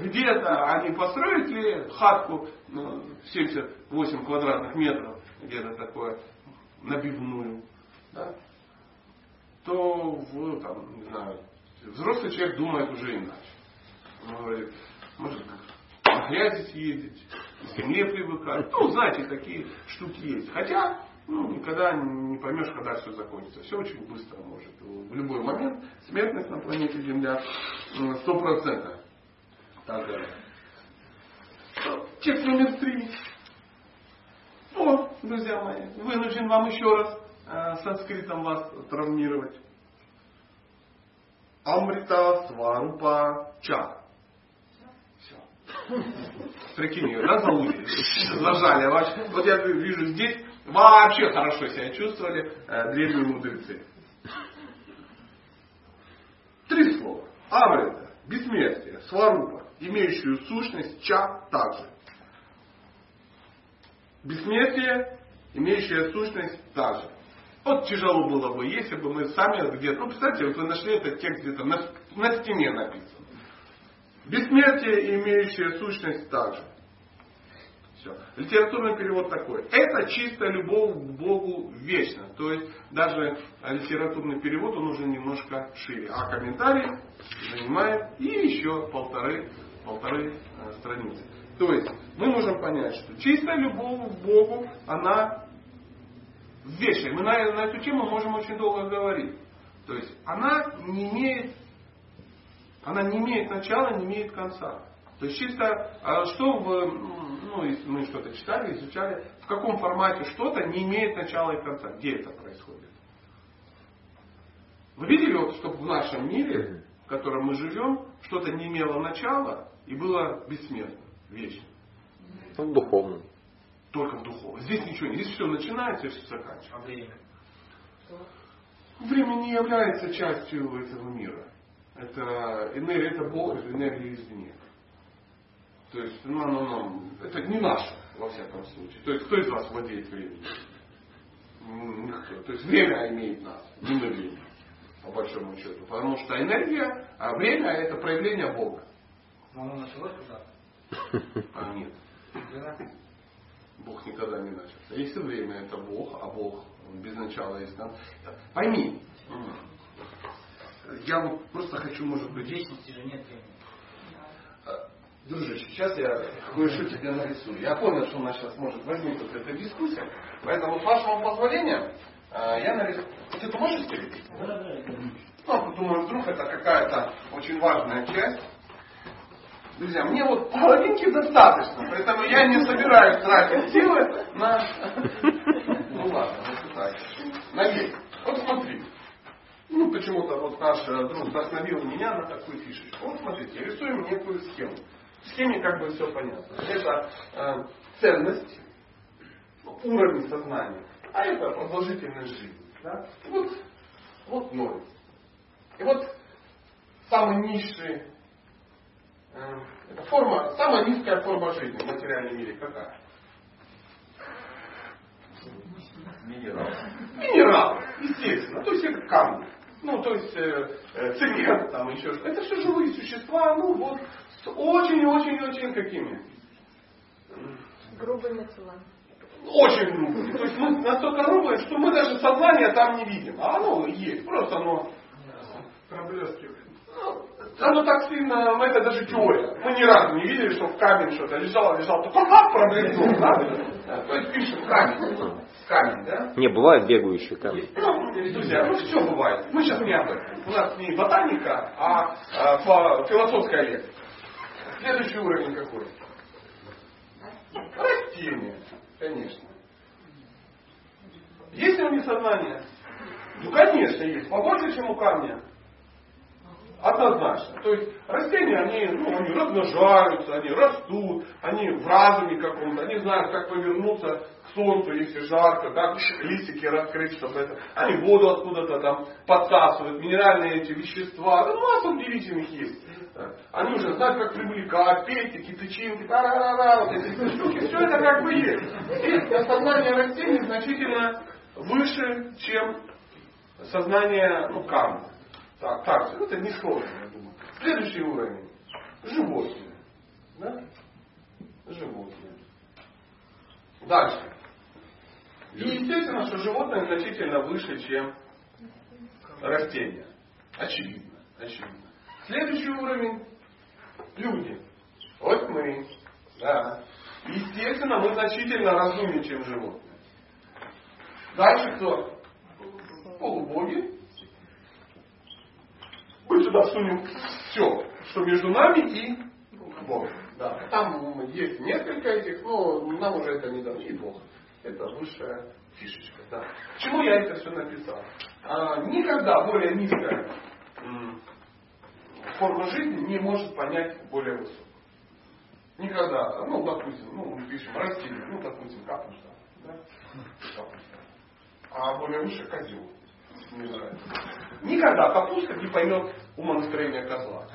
Где-то они построят ли хатку ну, 78 квадратных метров, где-то такое, набивную, да, то в, там, не знаю, взрослый человек думает уже иначе. Он говорит, может на грязи съездить, к земле привыкать. Ну, знаете, такие штуки есть. Хотя, ну, никогда не поймешь, когда все закончится. Все очень быстро может. В любой момент смертность на планете Земля 100%. Так далее. Текст номер три. О, друзья мои, вынужден вам еще раз э, санскритом вас травмировать. Амрита Сварупа Ча. Все. Прикинь, залудили? Зажали. Вот я вижу здесь, вообще хорошо себя чувствовали э, древние мудрецы. Три слова. Амрита, бессмертие, сварупа, имеющую сущность ча также. Бессмертие, имеющее сущность также. Вот тяжело было бы, если бы мы сами где-то, ну представьте, вот вы нашли этот текст где-то на, на стене написан. Бессмертие, имеющее сущность также. Все. Литературный перевод такой. Это чистая любовь к Богу вечно. То есть даже литературный перевод, он уже немножко шире. А комментарий занимает и еще полторы, полторы э, страницы. То есть мы можем понять, что чистая любовь к Богу, она вечная. Мы на, на эту тему можем очень долго говорить. То есть она не имеет, она не имеет начала, не имеет конца. То есть чисто, а что в ну, мы что-то читали, изучали, в каком формате что-то не имеет начала и конца. Где это происходит? Вы видели, вот, чтобы в нашем мире, в котором мы живем, что-то не имело начала и было бессмертно, вечно? Ну, духовно. Только в духовном. Здесь ничего не. Здесь все начинается и все заканчивается. А время? Время не является частью этого мира. Это энергия, это Бог, это энергия извне. То есть, ну, ну, ну, это не наше, во всяком случае. То есть, кто из вас владеет временем? Никто. То есть, время имеет нас, не мы время, по большому счету. Потому что энергия, а время это проявление Бога. Но оно началось когда? А нет. Бог никогда не начался. Если время это Бог, а Бог без начала есть нам. Пойми, я вот просто хочу, может быть... Вечности же нет времени. Дружище, сейчас я кое-что тебе нарисую. Я понял, что у нас сейчас может возникнуть эта дискуссия. Поэтому, с вашего позволения, а, я нарисую. Ты это можешь стереть? Да, да, это Ну, думаю, вдруг это какая-то очень важная часть. Друзья, мне вот половинки достаточно, поэтому я не собираюсь тратить силы на... Ну ладно, вот так. На век. Вот смотри. Ну, почему-то вот наш э, друг вдохновил меня на такую фишечку. Вот смотрите, рисуем некую схему. В схеме как бы все понятно. Это э, ценность, уровень сознания, а это продолжительность жизни. Да? Вот, вот ноль. И вот самый низший, это форма, самая низкая форма жизни в материальном мире какая? Минерал. Минерал, естественно. То есть это камни. Ну, то есть э, э, цемент, там еще что-то. Это все живые существа, ну вот, с очень-очень-очень какими? Грубыми телами. Очень грубыми. То есть мы настолько грубые, что мы даже сознание там не видим. А оно есть, просто оно Проблескивает. Ну, оно так сильно, ну, это даже теория. Мы ни разу не видели, что в камень что-то лежало, лежало, только как проблеснул, да? То есть пишем камень. Камень, да? Не, бывает бегающие камни. Ну, друзья, ну все бывает. Мы сейчас не об этом. У нас не ботаника, а, а философская лекция. Следующий уровень какой? Растение, конечно. Есть ли у них сознание? Ну, конечно, есть. Побольше, чем у камня. Однозначно. То есть растения, они, ну, они размножаются, они растут, они в разуме каком-то, они знают, как повернуться к солнцу, если жарко, как листики раскрыть, чтобы это. Они воду откуда-то там подсасывают, минеральные эти вещества. Да масса удивительных есть. Они уже знают, как привлекать, пестики, тычинки, та-ра-ра-ра, вот эти штуки. Все это как бы есть. И сознание растений значительно выше, чем сознание ну, камня. Так, так, это не сложно, я думаю. Следующий уровень. Животные. Да? Животные. Дальше. И естественно, что животные значительно выше, чем растения. Очевидно. Очевидно. Следующий уровень. Люди. Вот мы. Да. Естественно, мы значительно разумнее, чем животные. Дальше кто? Полубоги. Мы сюда сунем все, что между нами и Богом. Да. Там есть несколько этих, но нам уже это не дано. И Бог. Это высшая фишечка. Да. К чему я это все написал? А, никогда более низкая форма жизни не может понять более высокую. Никогда. Ну, допустим, ну, мы пишем растение, ну, допустим, капуста. Да? Капуста. А более выше козел. Не нравится. Никогда капуста не поймет умонастроение козла.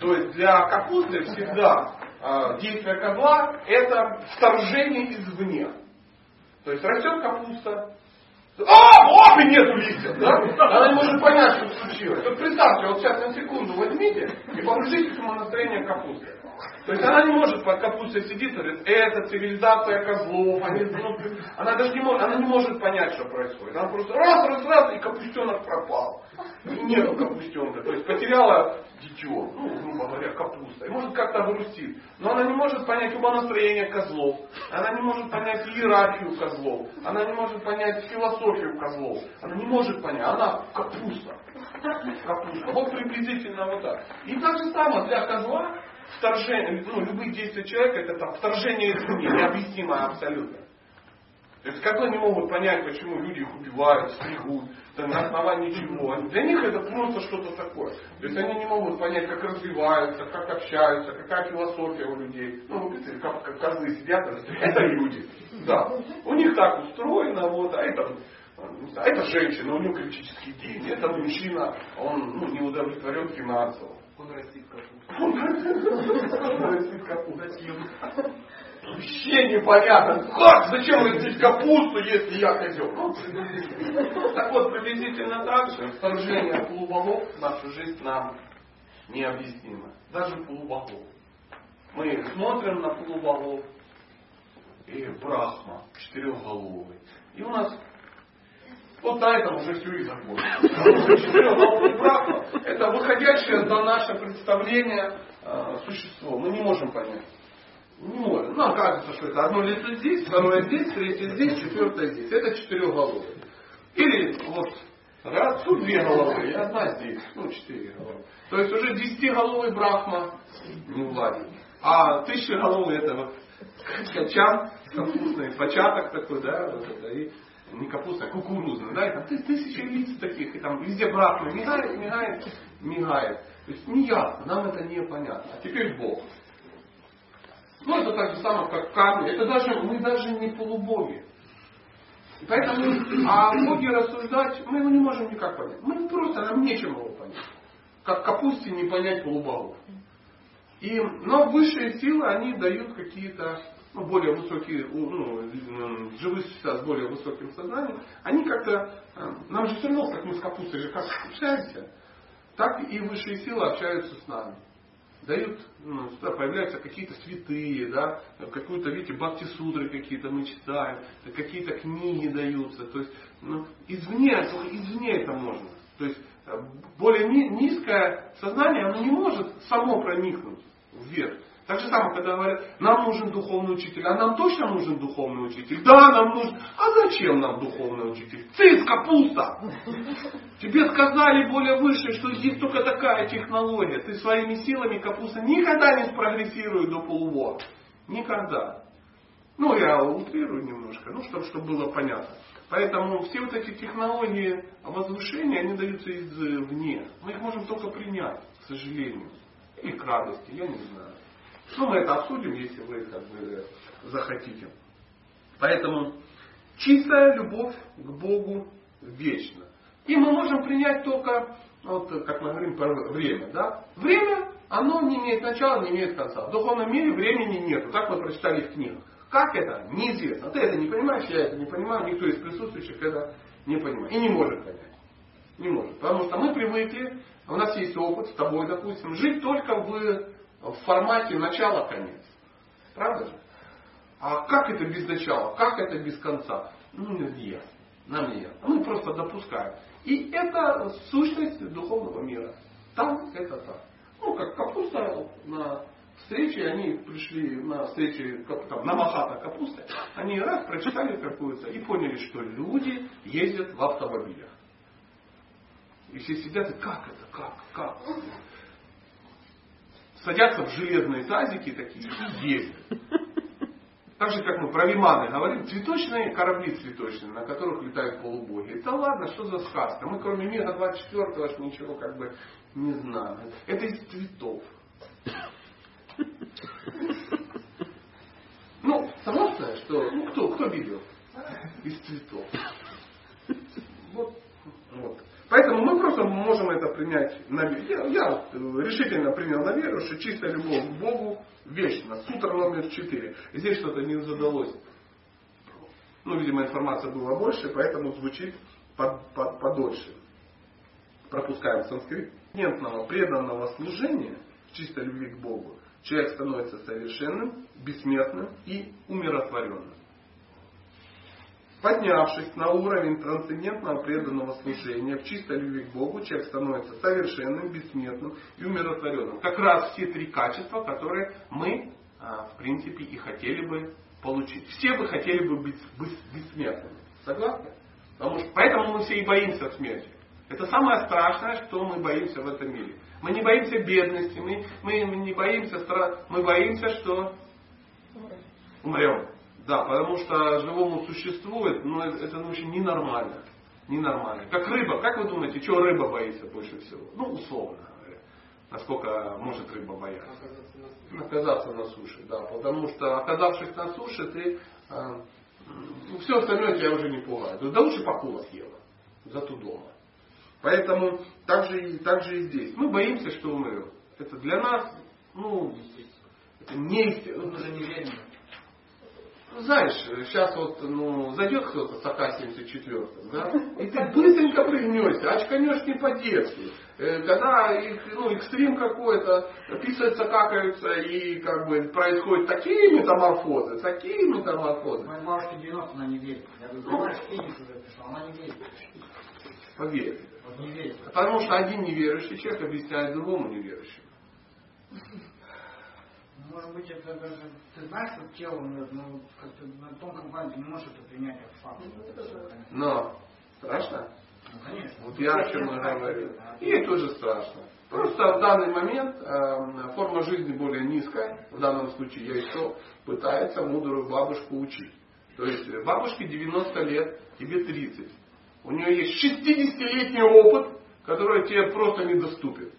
То есть для капусты всегда э, действие козла это вторжение извне. То есть растет капуста, А, вот и нету листьев, да? Она не может понять, что случилось. Вот представьте, вот сейчас на секунду возьмите и погрузите в настроение капусты. То есть она не может под капустой сидит говорит, это цивилизация козлов, они, ну, она даже не может, она не может понять, что происходит. Она просто раз, раз, раз, и капустенок пропал. И нету капустенка. То есть потеряла дитё, ну, грубо говоря, капуста. И может как-то грустит. Но она не может понять умонастроение козлов. Она не может понять иерархию козлов. Она не может понять философию козлов. Она не может понять. Она капуста. Капуста. Вот приблизительно вот так. И так же самое для козла вторжение, ну, любые действия человека это там, вторжение извне, необъяснимое абсолютно. То есть как они могут понять, почему люди их убивают, стригут, там, на основании чего. Для них это просто что-то такое. То есть они не могут понять, как развиваются, как общаются, какая философия у людей. Ну, вы видите, как, как козлы сидят, это люди. Да. У них так устроено, вот, а это а это женщина, у нее критический день, это мужчина, он ну, не удовлетворен финансово. Он растит капусту. Он растит капусту. Вообще непонятно. Как? Зачем растить капусту, если я козел? Так вот, приблизительно так же вторжение полубогов в нашу жизнь нам необъяснимо. Даже полубогов. Мы смотрим на полубогов, и Брахма, четырехголовый. И у нас вот на этом уже все и закончится. Брахма – это выходящее за наше представление э, существо. Мы не можем понять. Не можем. Нам кажется, что это одно лицо здесь, второе здесь, третье здесь, четвертое здесь. Это четырехголовый. Или вот раз, тут две головы, и одна здесь, ну четыре головы. То есть уже десятиголовый Брахма не владит. А тысячеголовый это вот качан капустный, початок такой, да, вот это, и не капустный, а кукурузный, да, и там тысячи лиц таких, и там везде Брахма мигает, мигает, мигает. То есть неясно, нам это непонятно. А теперь Бог. Ну, это так же самое, как камни. Это даже, мы даже не полубоги. Поэтому о Боге рассуждать мы его не можем никак понять. Мы просто, нам нечем его понять. Как капусте не понять полубогов. И, но высшие силы, они дают какие-то ну, более высокие, ну, живые существа с более высоким сознанием, они как-то, э, нам же все равно, как мы с капустой же как общаемся, так и высшие силы общаются с нами дают, ну, сюда появляются какие-то святые, да, какую-то, видите, бхакти-судры какие-то мы читаем, какие-то книги даются. То есть, ну, извне, извне это можно. То есть, э, более низкое сознание, оно не может само проникнуть вверх. Так же самое, когда говорят, нам нужен духовный учитель, а нам точно нужен духовный учитель? Да, нам нужен. А зачем нам духовный учитель? Цис, капуста! Тебе сказали более выше, что здесь только такая технология. Ты своими силами капуста никогда не спрогрессирует до полувод. Никогда. Ну, я утрирую немножко, ну, чтобы, чтобы было понятно. Поэтому все вот эти технологии возвышения, они даются извне. Мы их можем только принять, к сожалению. Или к радости, я не знаю. Ну, мы это обсудим, если вы как бы захотите. Поэтому чистая любовь к Богу вечна. И мы можем принять только, вот, как мы говорим время. Да? Время, оно не имеет начала, не имеет конца. В духовном мире времени нет. Так мы прочитали в книгах. Как это? Неизвестно. Ты это не понимаешь, я это не понимаю, никто из присутствующих это не понимает. И не может понять. Не может. Потому что мы привыкли, у нас есть опыт с тобой, допустим, жить только в в формате начала-конец. Правда же? А как это без начала? Как это без конца? Ну, не ясно. Нам не ясно. Мы просто допускаем. И это сущность духовного мира. Там это так. Ну, как капуста на встрече, они пришли на встрече там, на Махата капусты, они раз прочитали какую-то и поняли, что люди ездят в автомобилях. И все сидят и как это, как, как? Садятся в железные тазики такие и ездят. Так же, как мы про виманы говорим, цветочные корабли цветочные, на которых летают полубоги. Да ладно, что за сказка? Мы кроме мира 24 аж ничего как бы не знаем. Это из цветов. Ну, собой, что, ну кто, кто видел? Из цветов. Вот, вот. Поэтому мы просто можем это принять на веру. Я, я решительно принял на веру, что чистая любовь к Богу вечна. Сутра номер 4. Здесь что-то не задалось. Ну, видимо, информация была больше, поэтому звучит под, под, подольше. Пропускаем санскрит. Нентного преданного служения чистой любви к Богу человек становится совершенным, бессмертным и умиротворенным. Поднявшись на уровень трансцендентного преданного служения в чистой любви к Богу, человек становится совершенным, бессмертным и умиротворенным. Как раз все три качества, которые мы, а, в принципе, и хотели бы получить. Все бы хотели бы быть бессмертными. Согласны? Потому что, поэтому мы все и боимся смерти. Это самое страшное, что мы боимся в этом мире. Мы не боимся бедности, мы, мы не боимся страха, мы боимся, что умрем. Да, потому что живому существует, но это ну, очень ненормально. Ненормально. Как рыба. Как вы думаете, чего рыба боится больше всего? Ну, условно говоря. Насколько может рыба бояться? Оказаться на суше. да. Потому что оказавшись на суше, ты э, все остальное тебя уже не пугает. Да лучше покула съела. Зато дома. Поэтому так же, и, так же и здесь. Мы боимся, что умрем. Это для нас, ну, это не уже не. Ну, знаешь, сейчас вот ну, зайдет кто-то с АК-74, да, и ты быстренько прыгнешься, очканешь не по-детски. Э, когда ну, экстрим какой-то, писаются, какаются, и как бы происходят такие метаморфозы, такие метаморфозы. Моя бабушка 90, она не верит. Я говорю, уже она не верит. Поверь. Вот не верит. Потому что один неверующий человек объясняет другому неверующему. Ну, Может быть, это даже... Ты знаешь, что тело умрет, но как-то на тонком плане ты не можешь это принять как факт. Но страшно? Ну, конечно. Вот я о чем и говорю. И тоже страшно. Просто в данный момент э, форма жизни более низкая. В данном случае я еще пытается мудрую бабушку учить. То есть бабушке 90 лет, тебе 30. У нее есть 60-летний опыт, который тебе просто недоступен.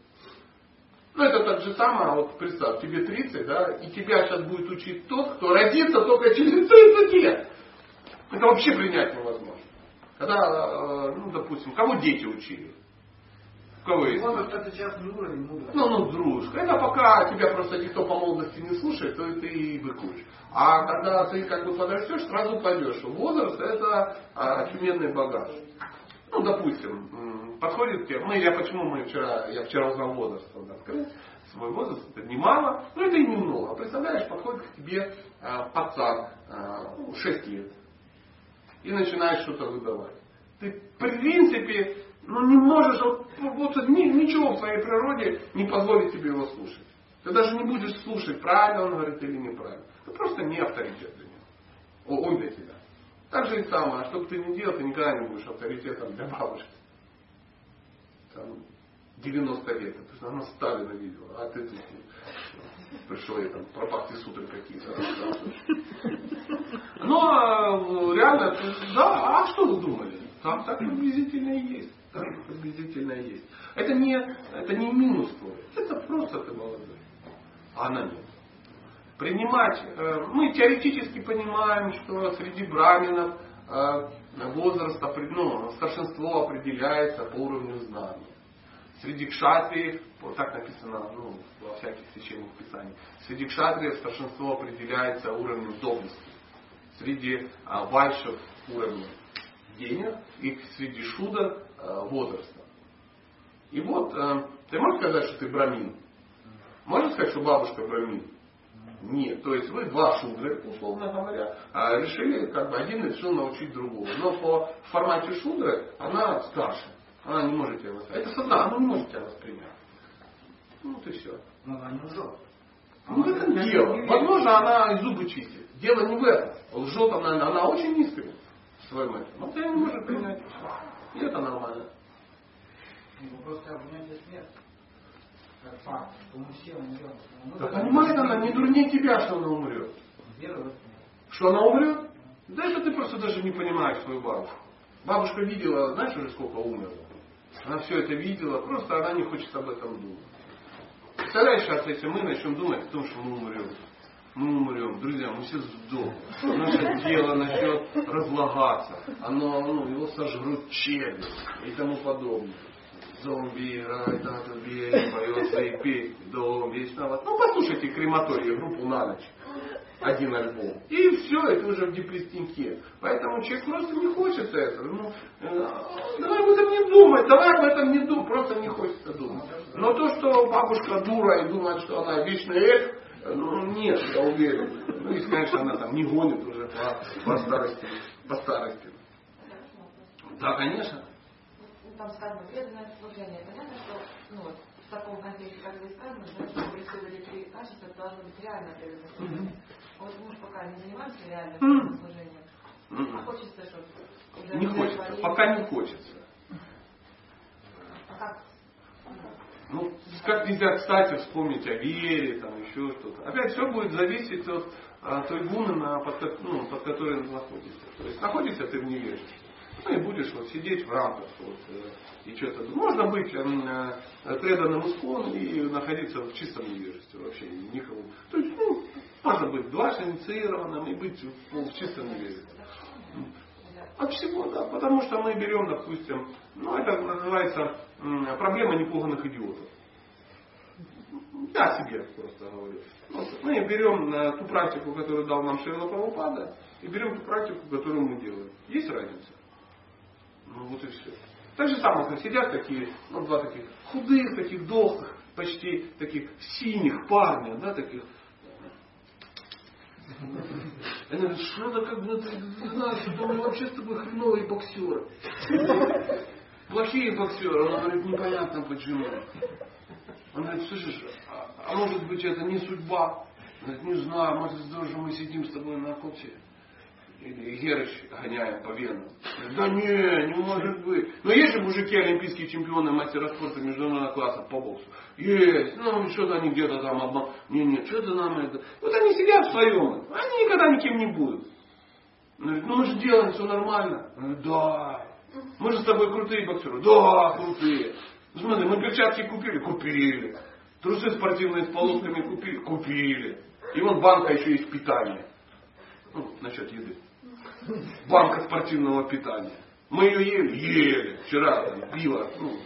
Ну, это так же самое, вот представь, тебе 30, да, и тебя сейчас будет учить тот, кто родится только через 30 лет. Это вообще принять невозможно. Когда, э, ну, допустим, кого дети учили? Кого есть? Возраст это сейчас мудрости. Ну, ну, дружка. Это пока тебя просто никто по молодости не слушает, то ты и быкуешь. А когда ты как бы подрастешь, сразу пойдешь. Возраст это а, очуменный багаж. Ну, допустим, подходит тебе, мы, я почему мы вчера, я вчера узнал возраст, надо сказать, свой возраст, это немало, но это и немного. Представляешь, подходит к тебе а, пацан, а, ну, 6 лет, и начинаешь что-то выдавать. Ты, в принципе, ну, не можешь, вот, вот ни- ничего в своей природе не позволит тебе его слушать. Ты даже не будешь слушать, правильно он говорит или неправильно. Ты просто не авторитет для него. О, он для тебя. Так же и самое, что бы ты ни делал, ты никогда не будешь авторитетом для бабушки. Там 90 лет, потому что она Сталина видела, а ты тут пришел и там про сутры какие-то. Но э, реально, ты- да, а что вы думали? Там так приблизительно и есть. Так приблизительно и есть. Это не, это не минус твой. Это просто ты молодой. А она нет. Принимать, э, мы теоретически понимаем, что среди браминов э, возраст, ну, старшинство определяется по уровню знаний. Среди кшатриев, так написано ну, во всяких священных писаниях, среди кшатриев старшинство определяется уровнем доблести. Среди а, вайшев уровнем денег и среди шуда а, возраста. И вот, э, ты можешь сказать, что ты брамин? Можно сказать, что бабушка брамин? Нет. То есть вы два шудры, условно говоря, а решили, как бы один решил научить другого. Но по формате шудры она старше. Она не может тебя воспринять. Это сознание, она не может тебя воспринять. Ну вот и все. Но она не лжет. Ну в этом дело. Возможно, она и зубы чистит. Дело не в этом. Лжет она, она очень искренне в своем этом. Но тебя не может принять. и это нормально. Ну, Просто принятие смерти. Как факт, что мы все умрем. Ну, Да так понимает она не дурнее тебя, что она умрет. Что она умрет? Да это ты просто даже не понимаешь свою бабушку. Бабушка видела, знаешь уже сколько умерла? Она все это видела, просто она не хочет об этом думать. Представляешь, сейчас если мы начнем думать о том, что мы умрем. Мы умрем, друзья, мы все сдохнем. Наше тело начнет разлагаться. Оно, ну, его сожрут черви и тому подобное. Зомби играет, да, убей, поет свои песни, дом вечного. Ну, послушайте крематория группу на ночь. Один альбом. И все, это уже в депресснике. Поэтому человек просто не хочет этого. Ну, э, давай об этом не думать, давай об этом не думать, просто не хочется думать. Но то, что бабушка дура и думает, что она вечный эльф, ну нет, я уверен. Ну, если, конечно, она там не гонит уже по, по старости. По старости. Да, конечно. Там сказано преданное служение. Понятно, что ну, вот, в таком контексте, как вы сказано, значит, преследовали три качества, это должно быть реально преданное служение. А вот мы пока не занимаемся реальным Мгм. служением. А хочется, чтобы Не хочется, пока не хочется. А как? Ну, как нельзя, кстати, вспомнить о вере, там еще что-то. Опять все будет зависеть от а, той гуны, на, под, ну, под которой находишься. То есть находишься ты в невежестве. Ну и будешь вот сидеть в рамках вот, э, и что-то. Можно быть эм, э, преданным искон и находиться в чистом невежестве вообще никому. То есть, ну, можно быть дважды инициированным и быть в, в чистом невежестве. От всего, да. Потому что мы берем, допустим, ну это называется проблема непуганных идиотов. Я себе просто говорю. Вот мы берем э, ту практику, которую дал нам Шрила Прабхупада, и берем ту практику, которую мы делаем. Есть разница? Ну вот и все. Так же самое, как сидят такие, ну, два таких худых, таких дохлых, почти таких синих парня, да, таких. Они говорят, что-то как бы ты знаешь, что мы вообще с тобой хреновые боксеры. Плохие боксеры. Он говорит, непонятно почему. Он говорит, слышишь, а, а может быть это не судьба? Он говорит, не знаю, может что мы сидим с тобой на копте. Или Герыч гоняем по венам. Да не, не может быть. Но есть же мужики, олимпийские чемпионы, мастера спорта международного класса по боксу. Есть. Ну, что-то они где-то там обман. Не, не, что-то нам это. Вот они сидят в своем. Они никогда никем не будут. Говорит, ну мы же делаем все нормально. Говорит, да. Мы же с тобой крутые боксеры. Да, крутые. Ну, Смотри, мы перчатки купили? Купили. Трусы спортивные с полосками купили? Купили. И вон банка еще есть питания. Ну, насчет еды. Банка спортивного питания. Мы ее ели? Ели. Вчера там, пиво, ну,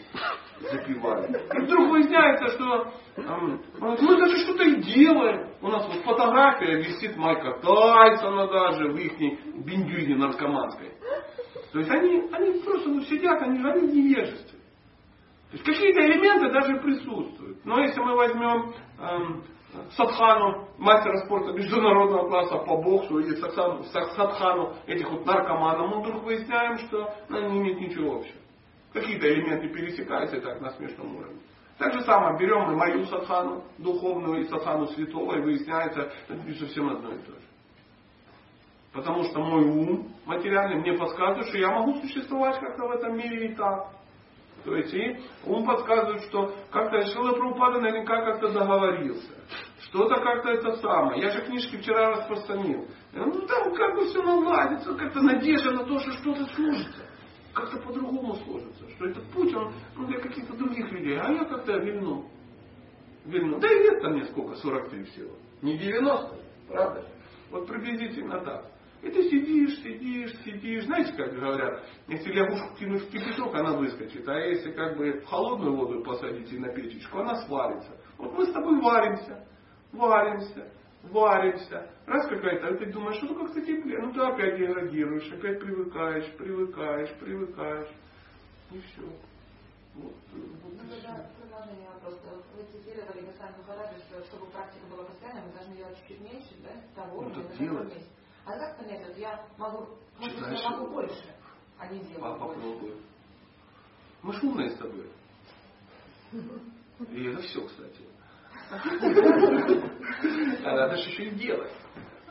запивали. И вдруг выясняется, что эм, мы даже что-то и делаем. У нас вот фотография висит Майка Тайсона даже в их биндюге наркоманской. То есть они, они просто вот сидят, они, они в невежестве. То есть какие-то элементы даже присутствуют. Но если мы возьмем эм, Садхану, мастера спорта международного класса по боксу, или Садхану, этих вот наркоманов, мы вдруг выясняем, что они не имеют ничего общего. Какие-то элементы пересекаются и так на смешном уровне. Так же самое берем и мою садхану духовную, и садхану святого, и выясняется, что это совсем одно и то же. Потому что мой ум материальный мне подсказывает, что я могу существовать как-то в этом мире и так. То есть и ум подсказывает, что как-то Шила Прабхупада наверняка как-то договорился. Что-то как-то это самое. Я же книжки вчера распространил. Ну там как бы все наладится, как-то надежда на то, что что-то сложится. Как-то по-другому сложится. Что этот путь, он ну, для каких-то других людей. А я как-то вильну. Вильну. Да и лет там мне сколько, 43 всего. Не 90, правда? Вот приблизительно так. И ты сидишь, сидишь, сидишь. Знаете, как говорят, если лягушку кинуть в кипяток, она выскочит. А если как бы в холодную воду посадить и на печечку, она сварится. Вот мы с тобой варимся, варимся, варимся. Раз какая-то, а ты думаешь, что как-то теплее. Ну ты опять деградируешь, опять привыкаешь, привыкаешь, привыкаешь. И все. Вот, вот Ну, и продолжение вопроса. Вот Вы цитировали Гасан Махараджа, что чтобы практика была постоянной, мы должны делать чуть меньше, да, того, Ну, котором делать. есть. А как понять, вот я могу, может быть, я могу больше, а не делаю А больше. попробуй. Мы ж умные с тобой. И это все, кстати. А надо же еще и делать.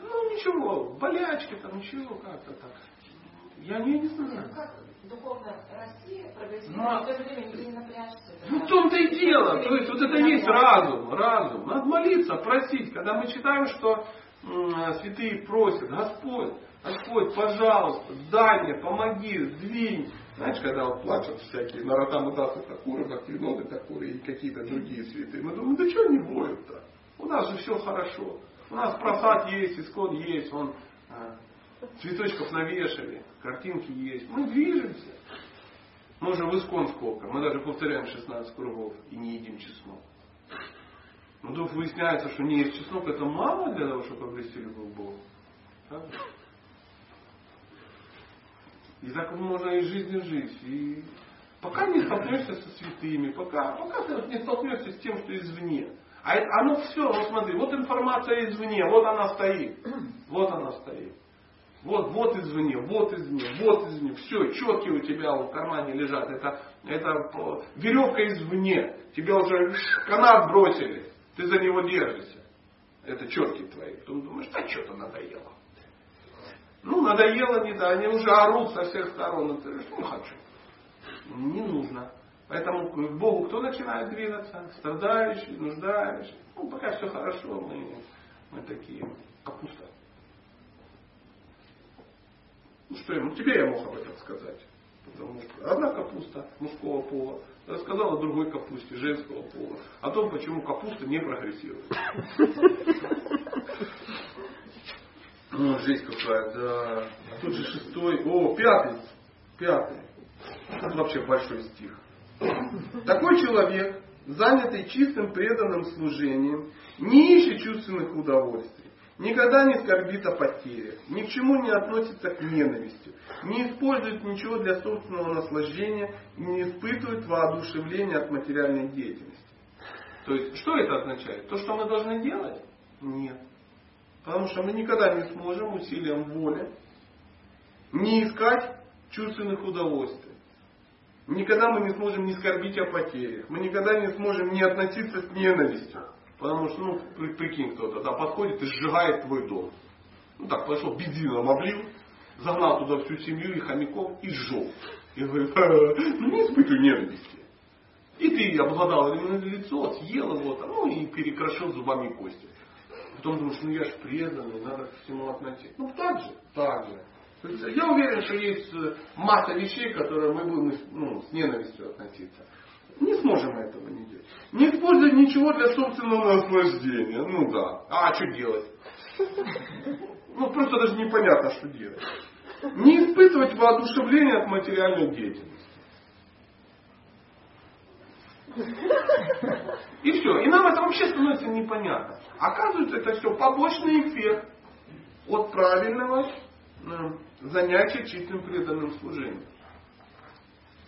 Ну ничего, болячки там, ничего, как-то так. Я не, не знаю. Ну, как духовно расти, прогрессировать, Ну, в то же время не напрячься. Ну в том-то и дело. То есть вот это есть разум, разум. Надо молиться, просить. Когда мы читаем, что святые просят, Господь, Господь, пожалуйста, дай мне, помоги, сдвинь. Знаешь, когда вот плачут всякие Наратамы Дасы Такуры, Бхактивиноды Такуры и какие-то другие святые, мы думаем, да что они воют-то? У нас же все хорошо. У нас просад есть, искон есть, он а, цветочков навешали, картинки есть. Мы движемся. Мы уже в Искон сколько? Мы даже повторяем 16 кругов и не едим чеснок. Но вдруг выясняется, что не чеснок, это мало для того, чтобы обрести любовь к Богу. Правда? И так можно из жизни жить. И пока не столкнешься со святыми, пока, пока ты не столкнешься с тем, что извне. А это, оно все, вот смотри, вот информация извне, вот она стоит. Вот она стоит. Вот, вот извне, вот извне, вот извне. Все, четкие у тебя в кармане лежат. Это, это веревка извне. Тебя уже канат бросили. Ты за него держишься. Это четкие твои. Ты думаешь, да что-то надоело. Ну, надоело, не да, они уже орут со всех сторон. И ты говоришь, не хочу. Не нужно. Поэтому к Богу кто начинает двигаться? Страдающий, нуждающий. Ну, пока все хорошо, мы, мы такие капуста. Ну что ему, тебе я мог об этом сказать. Потому что одна капуста мужского пола рассказала другой капусте женского пола о том, почему капуста не прогрессирует. Ну, жизнь какая, да. А тут же шестой, о, пятый, пятый. Это вообще большой стих. Такой человек, занятый чистым преданным служением, не ищет чувственных удовольствий, никогда не скорбит о потерях, ни к чему не относится к ненависти, не использует ничего для собственного наслаждения и не испытывает воодушевления от материальной деятельности. То есть, что это означает? То, что мы должны делать? Нет. Потому что мы никогда не сможем усилием воли не искать чувственных удовольствий. Никогда мы не сможем не скорбить о потерях. Мы никогда не сможем не относиться с ненавистью. Потому что, ну, прикинь, кто-то да, подходит и сжигает твой дом. Ну так, пошел, бензином облил, загнал туда всю семью и хомяков и сжег. И говорит, ну не испытывай ненависти. И ты обладал лицо, съел его, ну и перекрошил зубами кости. Потом думаешь, ну я же преданный, надо к всему относиться. Ну так же, так же. Я уверен, что есть э, масса вещей, которые мы будем ну, с ненавистью относиться. Не сможем этого не делать. Не использовать ничего для собственного наслаждения. Ну да. А что делать? Ну просто даже непонятно, что делать. Не испытывать воодушевление от материальной деятельности. И все. И нам это вообще становится непонятно. Оказывается, это все побочный эффект от правильного занятия чистым преданным служением.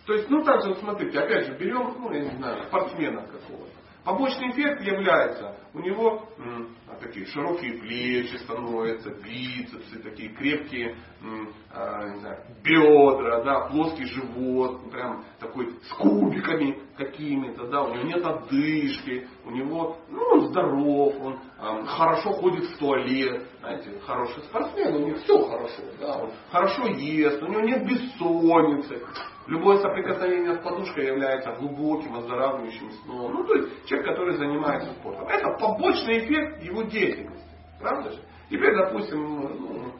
То есть, ну так же, смотрите, опять же, берем, ну, я не знаю, спортсмена какого-то. Побочный эффект является, у него м, такие широкие плечи становятся, бицепсы, такие крепкие м, а, не знаю, бедра, да, плоский живот, прям такой с кубиками какими-то, да, у него нет одышки, у него, ну, он здоров, он а, хорошо ходит в туалет, знаете, хороший спортсмен, у него все хорошо, да, он хорошо ест, у него нет бессонницы, Любое соприкосновение с подушкой является глубоким, оздоравливающим сном. Ну, то есть человек, который занимается спортом. Это побочный эффект его деятельности. Правда же? Теперь, допустим, ну,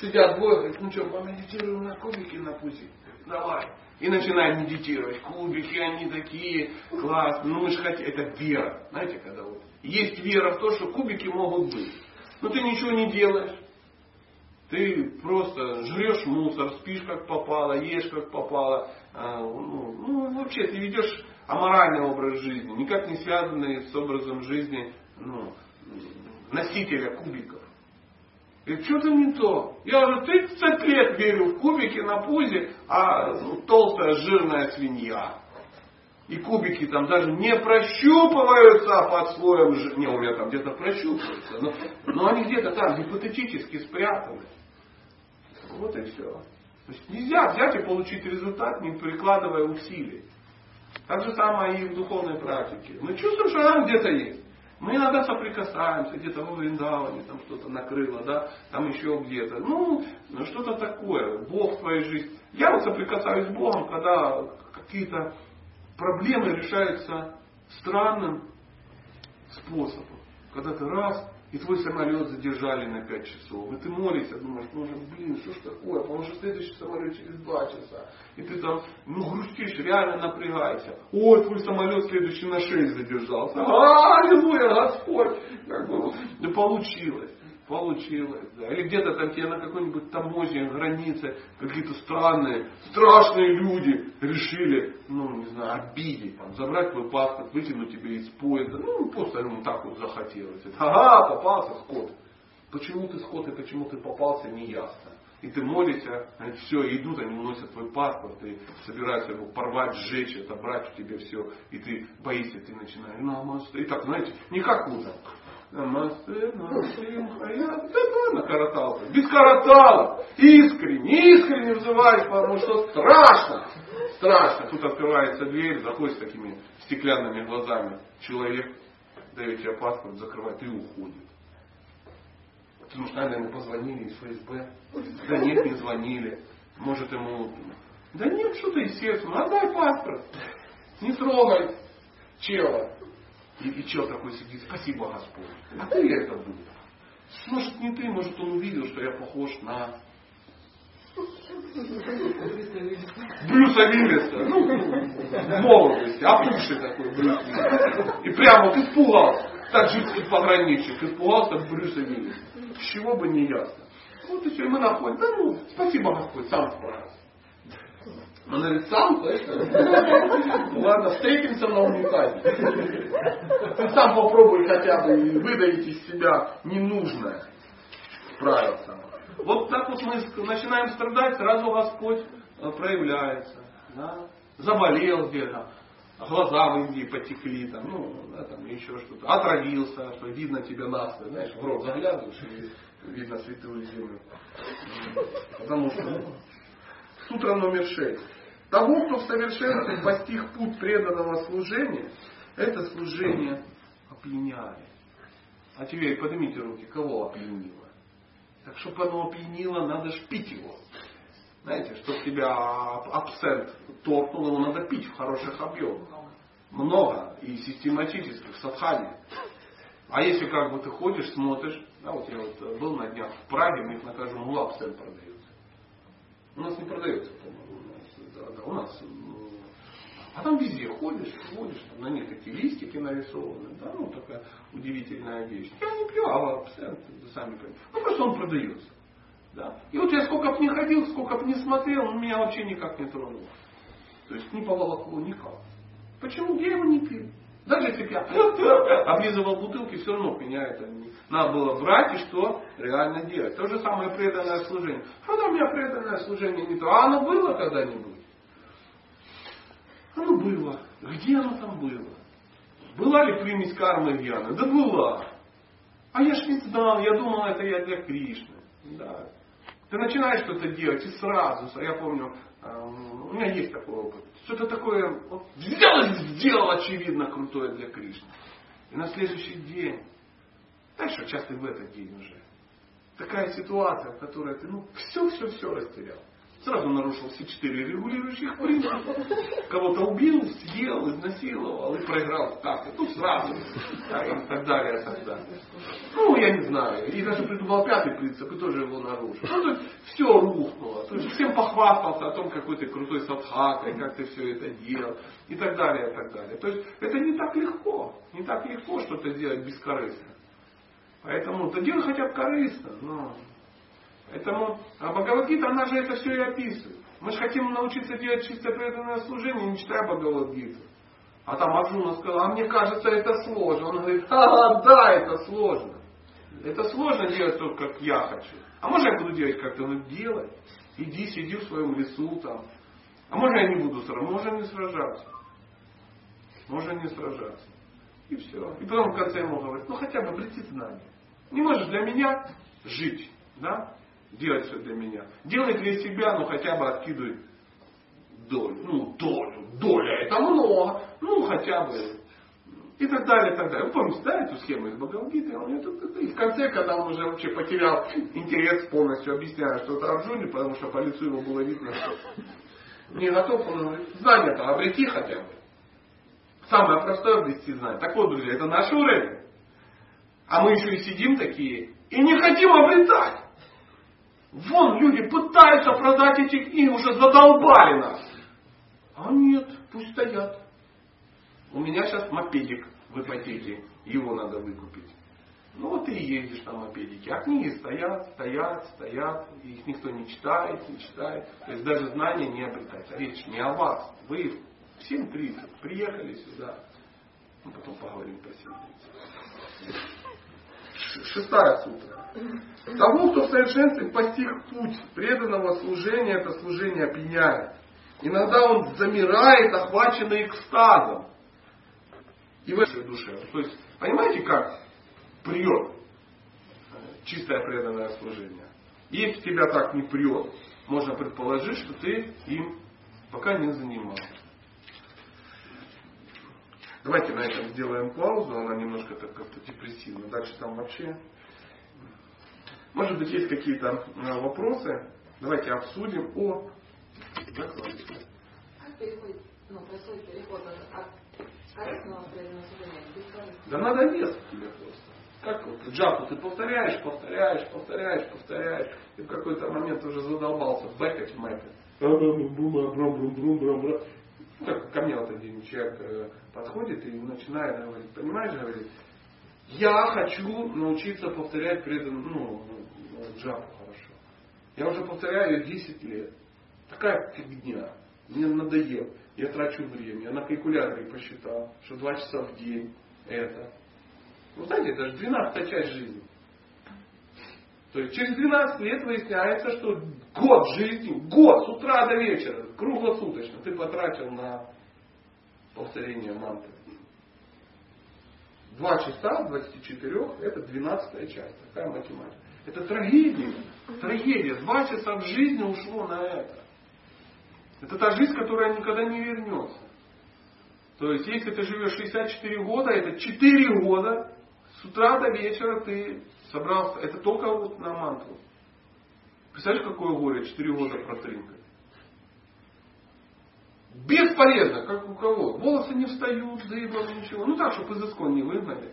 сидят двое, ну что, помедитируем на кубике на пути? Давай. И начинаем медитировать. Кубики, они такие классные. Ну мы же хотим. Это вера. Знаете, когда вот есть вера в то, что кубики могут быть. Но ты ничего не делаешь. Ты просто жрешь мусор, спишь как попало, ешь как попало. А, ну, ну, вообще ты ведешь аморальный образ жизни, никак не связанный с образом жизни ну, носителя кубиков. И что-то не то. Я уже 30 лет верю в кубики на пузе, а ну, толстая жирная свинья. И кубики там даже не прощупываются под слоем жира. Не, у меня там где-то прощупываются. Но, но они где-то там гипотетически спрятаны. Вот и все. То есть нельзя взять и получить результат, не прикладывая усилий. Так же самое и в духовной практике. Мы чувствуем, что она где-то есть. Мы иногда соприкасаемся, где-то во Вриндаване, там что-то накрыло, да, там еще где-то. Ну, что-то такое, Бог в твоей жизни. Я вот соприкасаюсь с Богом, когда какие-то проблемы решаются странным способом. Когда ты раз и твой самолет задержали на 5 часов. И ты молишься, думаешь, ну блин, что ж такое, потому что следующий самолет через 2 часа. И ты там, ну грустишь, реально напрягайся. Ой, твой самолет следующий на 6 задержался. Аллилуйя, Господь! Как бы, да получилось. Получилось, да. Или где-то там тебе на какой-нибудь таможне, границе, какие-то странные, страшные люди решили, ну, не знаю, обидеть, там, забрать твой паспорт, вытянуть тебе из поезда. Ну, просто ему так вот захотелось. Ага, попался скот. Почему ты скот и почему ты попался, не ясно. И ты молишься, они все, идут, они уносят твой паспорт, и собираются его порвать, сжечь, отобрать у тебя все, и ты боишься, ты начинаешь, намасте. И так, знаете, не как утром. Намасте, намасте, хаят. Да ну, накоротался. Без коротала. Искренне, искренне взываешь, потому что страшно. Страшно. Тут открывается дверь, заходит с такими стеклянными глазами. Человек дает тебе паспорт, закрывает и уходит. Потому что, наверное, позвонили из ФСБ. Да нет, не звонили. Может ему... Да нет, что ты, естественно, отдай паспорт. Не трогай чела. И, и чел такой сидит, спасибо Господь. А ты это был. Может не ты, может он увидел, что я похож на Брюса Виллиса. Ну, в молодости, опухший такой Брюс. И прямо вот испугался. Таджикский пограничник испугался Брюса Виллиса. Чего бы не ясно. Вот и все, и мы находим, да ну, спасибо Господь, сам справился. Он говорит, сам, точно? Ладно, встретимся на унитазе. Ты сам попробуй хотя бы выдавить из себя ненужное. Справился. Вот так вот мы начинаем страдать, сразу Господь э, проявляется. Да? Заболел где-то, глаза в Индии потекли, там, ну, да, там еще что-то. Отравился, что видно тебя настой, знаешь, в рот заглядываешь и видно святую землю. Потому что ну, сутра номер шесть. Того, кто в совершенстве постиг путь преданного служения, это служение опьяняет. А теперь поднимите руки, кого опьянило? Так, чтобы оно опьянило, надо ж пить его. Знаете, чтобы тебя абсент торкнул, его надо пить в хороших объемах. Много и систематически в садхане. А если как бы ты ходишь, смотришь, да, вот я вот был на днях в Праге, у них на каждом абсент продается. У нас не продается, по-моему да, да, у нас. Ну, а там везде ходишь, ходишь, там на них такие листики нарисованы, да, ну такая удивительная вещь. Я не пью, а абсент, сами понимаете. Ну просто он продается. Да. И вот я сколько бы не ходил, сколько бы не смотрел, он меня вообще никак не тронул. То есть не поволокло никак. Почему я его не пил? Даже если бы я облизывал бутылки, все равно меня это не... Надо было брать и что реально делать. То же самое преданное служение. Что там у меня преданное служение не то? А оно было когда-нибудь? Оно было. Где оно там было? Была ли примесь кармы Гьяны? Да была. А я ж не знал, я думал, это я для Кришны. Да. Ты начинаешь что-то делать и сразу, я помню, эм, у меня есть такой опыт. Что-то такое вот, взял и сделал, очевидно, крутое для Кришны. И на следующий день, знаешь, что часто в этот день уже, такая ситуация, в которой ты ну, все-все-все растерял. Сразу нарушил все четыре регулирующих принципа. Кого-то убил, съел, изнасиловал и проиграл. И тут сразу. Да, и так далее, и так далее. Ну, я не знаю. И даже придумал пятый принцип и тоже его нарушил. Ну, то есть все рухнуло. То есть всем похвастался о том, какой ты крутой садхака, как ты все это делал. И так далее, и так далее. То есть это не так легко. Не так легко что-то делать бескорыстно. Поэтому, то делай хотя бы корыстно. Но Поэтому а Бхагавадгита, она же это все и описывает. Мы же хотим научиться делать чисто преданное служение, не читая Бхагавадгиту. А там Арджуна сказал, а мне кажется, это сложно. Он говорит, а, да, это сложно. Это сложно делать только как я хочу. А может я буду делать как-то? Ну делай. Иди, сиди в своем лесу там. А может я не буду сражаться? Можно не сражаться. Можно не сражаться. И все. И потом в конце ему говорит, ну хотя бы обрети знание. Не можешь для меня жить. Да? Делать все для меня. Делай для себя, но хотя бы откидывай долю. Ну, долю. Доля это много. Ну, хотя бы. И так далее, и так далее. Вы помните, да, эту схему из Бхагавадгиты? И в конце, когда он уже вообще потерял интерес полностью, объясняя что-то Арджуне, потому что по лицу его было видно, что не готов, он говорит, знание-то обрети хотя бы. Самое простое обрести знание. Так вот, друзья, это наш уровень. А мы еще и сидим такие и не хотим обретать. Вон люди пытаются продать эти книги, уже задолбали нас. А нет, пусть стоят. У меня сейчас мопедик в ипотеке, его надо выкупить. Ну вот и ездишь на мопедике. А книги стоят, стоят, стоят. Их никто не читает, не читает. То есть даже знания не обретается. Речь не о вас. Вы в 7.30 приехали сюда. Мы потом поговорим про 7.30. Шестая сутра. Тому, кто в совершенстве постиг путь преданного служения, это служение опьяняет. Иногда он замирает, охваченный экстазом. И в этой душе. То есть, понимаете, как прет чистое преданное служение. Если тебя так не прет, можно предположить, что ты им пока не занимался. Давайте на этом сделаем паузу, она немножко так как-то депрессивна. Дальше там вообще. Может быть, есть какие-то э, вопросы. Давайте обсудим о... Как переходит, ну, происходит переход от корыстного? Да надо вес тебе просто. Как вот джапу ты повторяешь, повторяешь, повторяешь, повторяешь. И в какой-то момент уже задолбался бэкать мэкать. Ну, как ко мне вот один человек э, подходит и начинает говорить, понимаешь, говорит, я хочу научиться повторять предан, ну, джапу хорошо. Я уже повторяю 10 лет. Такая фигня. Мне надоело. Я трачу время. Я на калькуляторе посчитал, что 2 часа в день это. Вы знаете, это же 12 часть жизни. То есть через 12 лет выясняется, что год жизни, год с утра до вечера, круглосуточно ты потратил на повторение мантры. Два часа 24 это 12 часть. Такая математика. Это трагедия. Трагедия. Два часа в жизни ушло на это. Это та жизнь, которая никогда не вернется. То есть, если ты живешь 64 года, это 4 года, с утра до вечера ты собрался. Это только вот на мантру. Представляешь, какое горе 4 года протринкать? Бесполезно, как у кого. Волосы не встают, дыбом, ничего. Ну так, чтобы из искон не выгнали.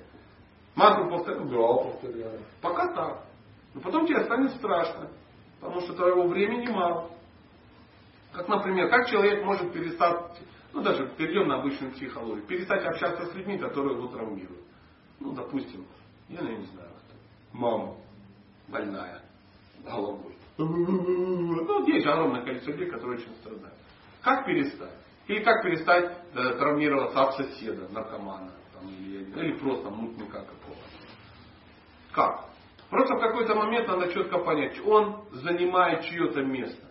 Мантру повторяю, да, повторяю. Пока так. Но потом тебе станет страшно, потому что твоего времени мало. Как, например, как человек может перестать, ну даже перейдем на обычную психологию, перестать общаться с людьми, которые его травмируют. Ну, допустим, я не знаю, кто. Мама больная головой. Ну, есть огромное количество людей, которые очень страдают. Как перестать? Или как перестать да, травмироваться от соседа, наркомана, там, или, или просто мутника какого-то. Как? Просто в какой-то момент надо четко понять, он занимает чье-то место.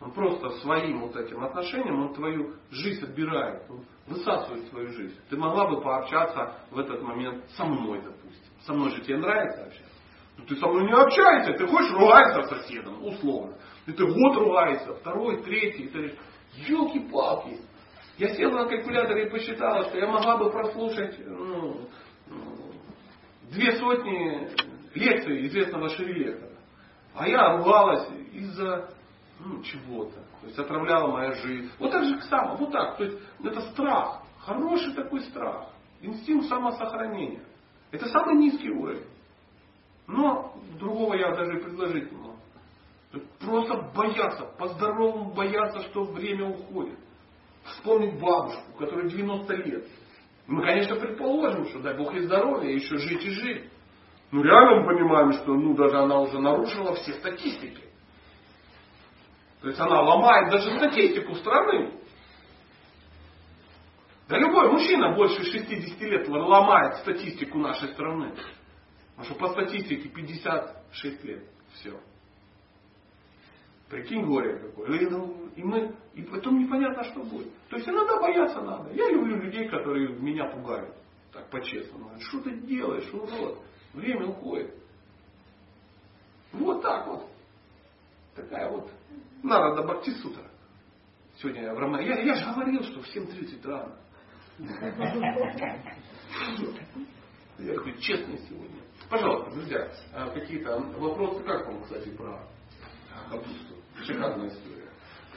Он просто своим вот этим отношением, он твою жизнь отбирает, он высасывает свою жизнь. Ты могла бы пообщаться в этот момент со мной, допустим. Со мной же тебе нравится общаться. Но ты со мной не общаешься, ты хочешь ругаться с соседом, условно. Ты год ругаешься, второй, третий, ты елки-палки. Я села на калькуляторе и посчитала, что я могла бы прослушать ну, две сотни лекций известного шевелетера. А я ругалась из-за ну, чего-то. То есть отравляла моя жизнь. Вот так же само, вот так. То есть это страх. Хороший такой страх. Инстинкт самосохранения. Это самый низкий уровень. Но другого я даже и предложить не могу. Просто бояться, по-здоровому бояться, что время уходит. Вспомнить бабушку, которой 90 лет. Мы, конечно, предположим, что дай Бог ей здоровья, еще жить и жить. Но реально мы понимаем, что ну, даже она уже нарушила все статистики. То есть она ломает даже статистику страны. Да любой мужчина больше 60 лет ломает статистику нашей страны. Потому что по статистике 56 лет. Все. Прикинь, горе какое. И, ну, и, мы, и потом непонятно, что будет. То есть иногда бояться надо. Я люблю людей, которые меня пугают. Так, по-честному. Что ты делаешь, урод? Время уходит. Вот так вот. Такая вот Нарада Бхактисутра. Сегодня я в Рама... Я, я же говорил, что в 7.30 рано. Я такой честный сегодня. Пожалуйста, друзья, а какие-то вопросы, как вам, кстати, про капусту? Шикарная история.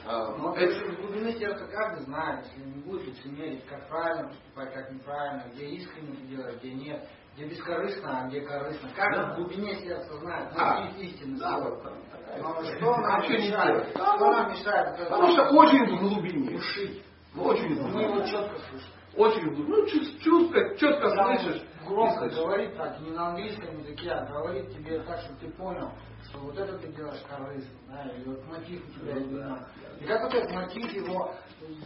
А, Но это же в глубине сердца каждый знает, если не будет лицемерить, как правильно поступать, как неправильно, где искренне ты делаешь, где нет, где бескорыстно, а где корыстно. Каждый да. в глубине сердца знает, вот а, есть истина. Да, вот там, Но что нам мешает? Что нам мешает? Потому что очень в глубине. Ушить. Очень в глубине. Мы его четко слышим. очень глубоко. Ну, чувствовать, четко слышишь. Громко говорит так, не на английском языке, а говорит тебе так, чтобы ты понял, что вот это ты делаешь корыстно, да, или вот мотив у тебя именно. И как вот этот мотив его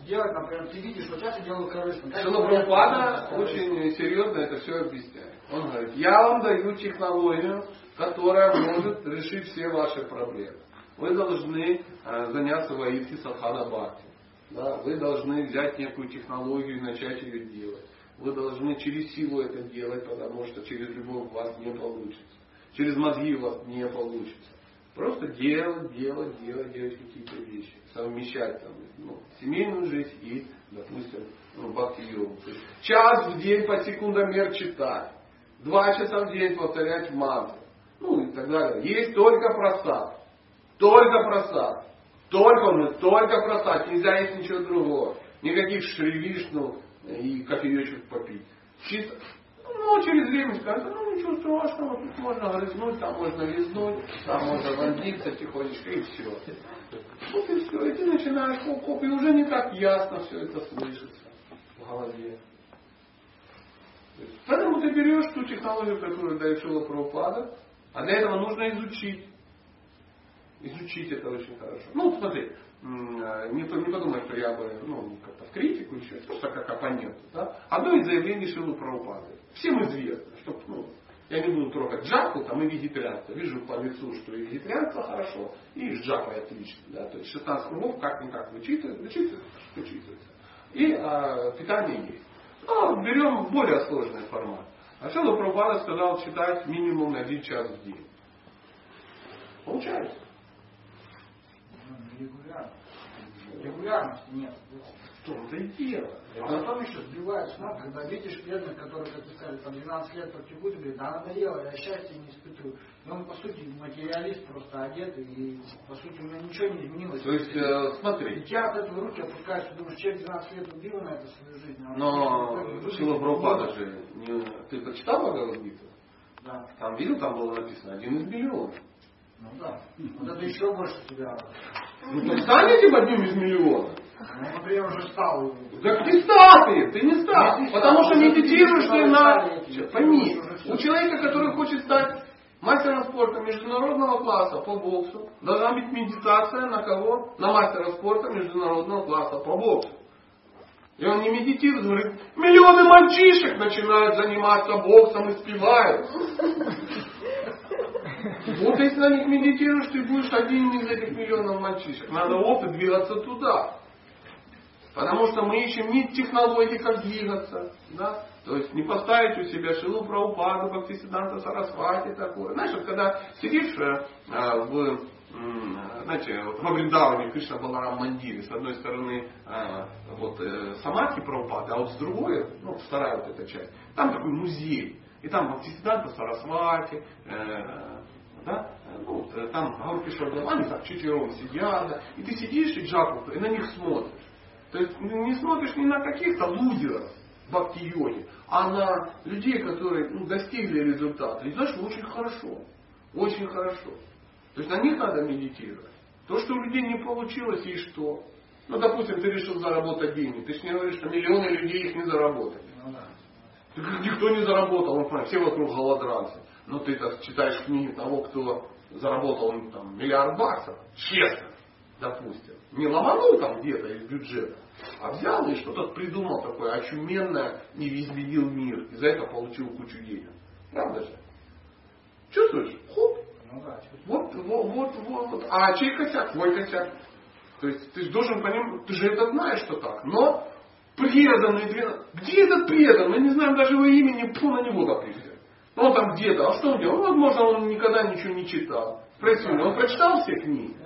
сделать, например, ты видишь, сейчас я делаю корыстно. Шила Прабхупада очень серьезно это все объясняет. Он говорит, я вам даю технологию, которая может решить все ваши проблемы. Вы должны э, заняться воитки садхана бхакти. Да? Вы должны взять некую технологию и начать ее делать. Вы должны через силу это делать, потому что через любовь у вас не получится. Через мозги у вас не получится. Просто делать, делать, делать, делать какие-то вещи. Совмещать там, ну, семейную жизнь и, допустим, ну, бхакти-йогу. Час в день по секундомер читать. Два часа в день повторять мантру. Ну и так далее. Есть только просад. Только просад. Только, ну, только просад. Нельзя есть ничего другого. Никаких шривишну и кофеечек попить. Чисто. Ну, через время скажут, ну ничего страшного, тут можно грызнуть, там можно лизнуть, там можно вонзиться тихонечко и все. Вот и все. И ты начинаешь хоп-хоп, и уже не так ясно все это слышится в голове. Поэтому ты берешь ту технологию, которую дает Шила Прабхупада, а для этого нужно изучить. Изучить это очень хорошо. Ну, смотри, не, не подумай, что я ну, как-то в критику еще, просто как оппонент. Да? Одно из заявлений Шилу Прабхупады. Всем известно, что ну, я не буду трогать джапу там, и вегетарианство. Вижу по лицу, что и вегетарианство хорошо, и с джапой отлично. Да? То есть 16 кругов как-никак вычитывается, вычитывается, вычитывается. И а, питание есть. Но берем более сложный формат. А Шила Прабхупада сказал читать минимум на один час в день. Получается. Регулярности нет. В том-то и дело. А потом еще сбивают с ног, когда видишь бедных, которые, как ты сказали, там 12 лет практикуют, говорит, да надоело, я счастья не испытываю. И он, по сути, материалист, просто одет, и, по сути, у него ничего не изменилось. То есть, э, смотри. И тебя от этого руки опускаешься, думаешь, человек 12 лет убил на это свою жизнь. А Но Шила Прабхупада же, не, ты почитал Бхагавадгиту? Да. Там видел, там было написано один из миллионов. Ну да. Вот это еще больше тебя. Ну так стань этим одним из миллиона. Ну, например, уже стал. Так ты стал ты, ты не стал. Потому что медитируешь ты на... Пойми, у человека, который хочет стать мастером спорта международного класса по боксу, должна быть медитация на кого? На мастера спорта международного класса по боксу. И он не медитирует, говорит, миллионы мальчишек начинают заниматься боксом и спевают. Вот если на них медитируешь, ты будешь один из этих миллионов мальчишек. Надо опыт двигаться туда. Потому что мы ищем не технологии, как двигаться. Да? То есть не поставить у себя шилу Праупаду, Бхактисиданта Сарасвати такое. Знаешь, вот когда сидишь э, в, знаете, вот во Вриндаване Кришна Баларам Мандире, с одной стороны э, вот, э, Самадхи Праупады, а вот с другой, ну, вторая вот эта часть, там такой музей. И там Бхактисиданта Сарасвати, э, да? Ну, там Гауркишор они так четвером сидят, да? и ты сидишь и джапу, и на них смотришь. То есть не смотришь не на каких-то лузеров бхакти-йоги, а на людей, которые ну, достигли результата. И знаешь, очень хорошо. Очень хорошо. То есть на них надо медитировать. То, что у людей не получилось, и что? Ну, допустим, ты решил заработать деньги. Ты же не говоришь, что миллионы людей их не заработали. Ну, да. Никто не заработал, он, все вокруг голодранцы. Но ты так читаешь книги того, кто заработал ну, там, миллиард баксов, честно, допустим. Не ломанул там где-то из бюджета, а взял и что-то придумал такое очуменное и изменил мир. И за это получил кучу денег. Правда же? Чувствуешь? Хоп. Ну, да, вот, вот, вот, вот, вот. А чей косяк? Твой косяк. То есть ты должен понимать, ты же это знаешь, что так. Но преданный, где этот преданный? Мы не знаем даже его имени, пу на него допустим. Ну, он там где-то, а что он делал? Ну, возможно, он никогда ничего не читал. Спроси он прочитал все книги?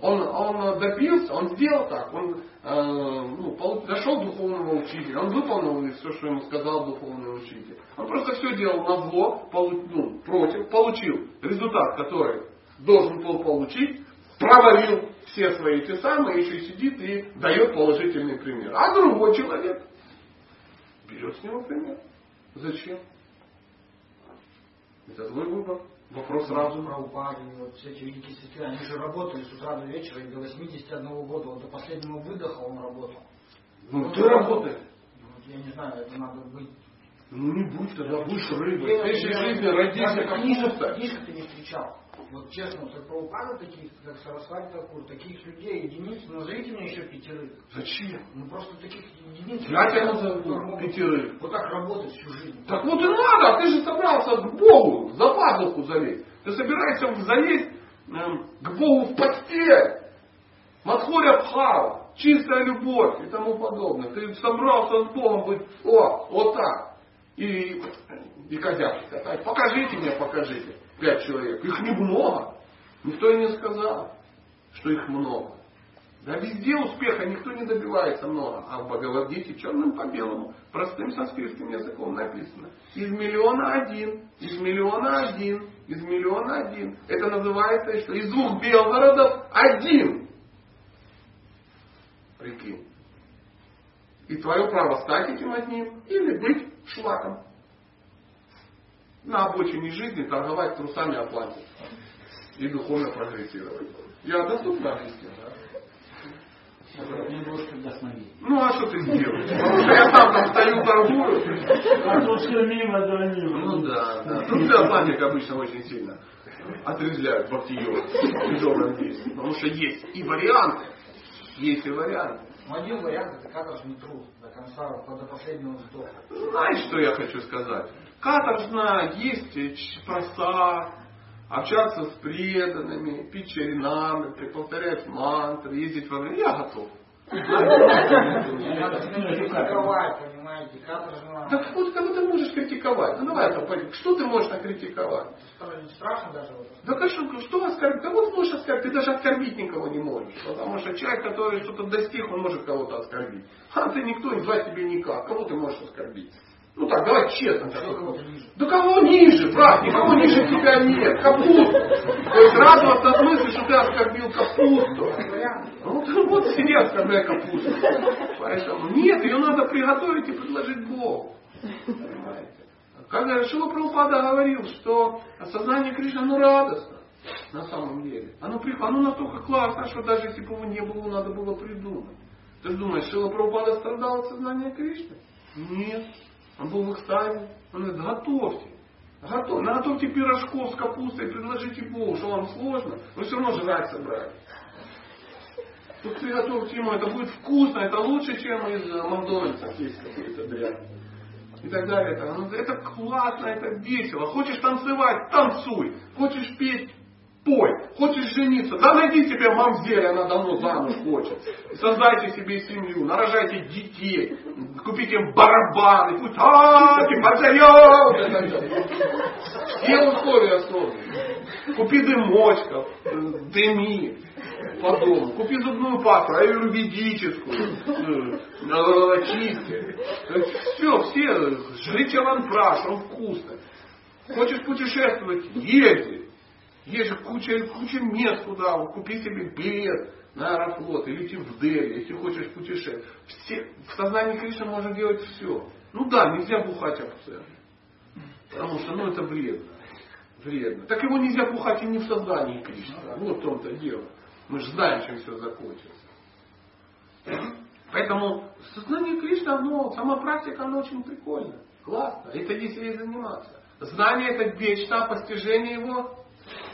Он, он добился, он сделал так, он э, ну, дошел до духовного учителя, он выполнил все, что ему сказал духовный учитель. Он просто все делал на зло, полу, ну, против, получил результат, который должен был получить, провалил все свои те самые, еще сидит и дает положительный пример. А другой человек берет с него пример. Зачем? Это твой выбор. Вопрос сразу. Прабхупады, вот все эти великие святые, они же работали с утра до вечера, и до 81 года, вот до последнего выдоха он работал. Ну, ты работаешь. Ну, я не знаю, это надо быть Ну не будь тогда, будешь рыбой. Я- В следующей я- жизни я родишься даже книжек- ты не встречал. Вот честно, как Прабхупада таких, как Сарасвати Такур, таких людей, единиц, назовите мне еще пятерых. Зачем? Ну просто таких единиц. Я тебя назову пятерых. Вот так работать всю жизнь. Так вот и надо, ты же собрался к Богу, за пазуху залезть. Ты собираешься залезть эм, к Богу в постель. Мадхуря Бхава, чистая любовь и тому подобное. Ты собрался с Богом быть, о, вот так. И, и козявки катать. Покажите мне, покажите. Пять человек. Их немного. Никто и не сказал, что их много. Да везде успеха никто не добивается много. А в Бхагавадгите черным по белому, простым санскритским языком написано. Из миллиона один, из миллиона один, из миллиона один. Это называется, что из двух Белгородов один. Прикинь. И твое право стать этим одним или быть шлаком. На обочине жизни торговать трусами оплатить. И духовно прогрессировать. Я доступно объяснил, да? Ну а что ты сделаешь? Потому что я сам там стою, торгую. А то все мимо, да мимо. Ну да, да. Ну философик обычно очень сильно отрезвляют бхактиё в добром месте. Потому что есть и варианты. Есть и варианты. Один вариант это каторжный труд до конца, до последнего вздоха. Знаешь, что я хочу сказать? Каторжна есть проса, общаться с преданными, пить чаринамы, повторять мантры, ездить во время. Я готов. Так вот, кого ты можешь критиковать? Ну давай, там, что ты можешь накритиковать? Страшно даже. Да конечно, что оскорбить? Кого ты можешь оскорбить? Ты даже оскорбить никого не можешь. Потому что человек, который что-то достиг, он может кого-то оскорбить. А ты никто, и звать тебе никак. Кого ты можешь оскорбить? Ну так, давай честно. так. Ниже. Да кого ниже, брат? Никого ниже тебя нет. Капусту. То есть радоваться в смысле, что ты оскорбил капусту. Ну, вот, сиди, оскорбляй капусту. Поэтому нет, ее надо приготовить и предложить Богу. Понимаете? Когда Шила Прабхупада говорил, что осознание Кришны, оно радостно. На самом деле. Оно, оно настолько классно, что даже если бы его не было, надо было придумать. Ты думаешь, Шила Прабхупада страдал от сознания Кришны? Нет. Он был в экстазе. Он говорит, готовьте. Готов. Наготовьте пирожков с капустой, предложите Богу, что вам сложно. Вы все равно жрать собрали. Тут приготовьте ему, это будет вкусно, это лучше, чем из э, Макдональдса есть какой-то дрянь. И так далее. Это, это классно, это весело. Хочешь танцевать, танцуй. Хочешь петь, пой. Хочешь жениться, да найди себе мамзель, она давно замуж хочет. Создайте себе семью, нарожайте детей, купите им барабаны, пусть поцарев, это всё. Все условия созданы. Купи дымочков, дыми по дому. Купи зубную пасту, аюрведическую, э, чистки. Все, все, жри чаванпраш, он вкусный. Хочешь путешествовать, езди. Есть же куча, куча мест куда. Купи себе билет на Аэрофлот и лети в Дели, если хочешь путешествовать. Все, в сознании Кришны можно делать все. Ну да, нельзя бухать абсцент. Потому что ну, это вредно. Вредно. Так его нельзя бухать и не в сознании Кришны. Вот в том-то дело. Мы же знаем, чем все закончится. Поэтому сознание Кришны, оно, сама практика, она очень прикольная. Классно. Это если ей заниматься. Знание это мечта, постижение его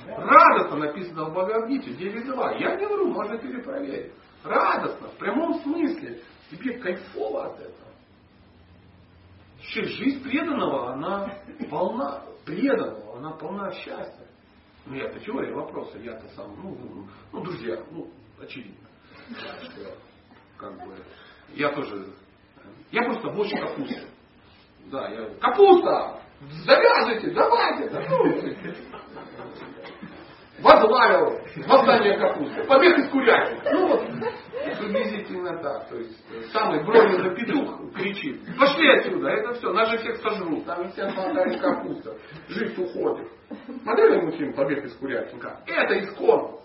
радостно написано в Бхагавадгите, 9.2. Я не вру, можно перепроверить. Радостно, в прямом смысле. Тебе кайфово от этого. Вообще, жизнь преданного, она полна, преданного, она полна счастья. Ну, я-то теория вопроса, я-то сам, ну, ну, ну, друзья, ну, очевидно. Что, как бы, я тоже, я просто больше капусты. Да, я, капуста! Завязывайте, давайте, да, ну, возглавил восстание капусты, побег из курятника. Ну вот, приблизительно так. То есть э, самый броненный петух кричит, пошли отсюда, это все, нас же всех сожрут, там всем хватает капуста, жизнь уходит. Смотрели мультфильм «Побег из курятника»? Это искон.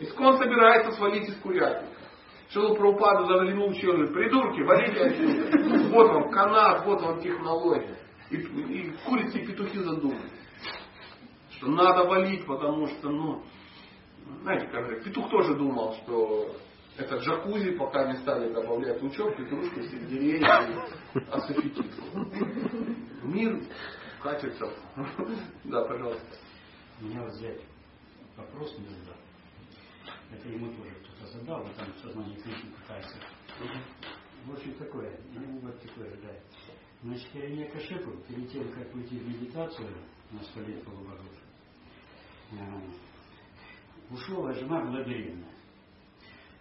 Искон собирается свалить из курятника. Шилу Прабхупада заглянул в говорит, придурки, валите отсюда. Вот вам канат, вот вам технология. И, и курицы и петухи задумали что надо валить, потому что, ну, знаете, как же, петух тоже думал, что Это джакузи, пока не стали добавлять лучок, петрушку, сельдерей и асофетидку. Мир катится. Да, пожалуйста. Меня вот взять вопрос не задал. Это ему тоже кто-то задал, вот там сознание книжки пытается. В общем, такое, я не могу такое задать. Значит, Иеремия Кашепу, перед тем, как уйти в медитацию на сто лет полубогов, ушел, а жена была беременна.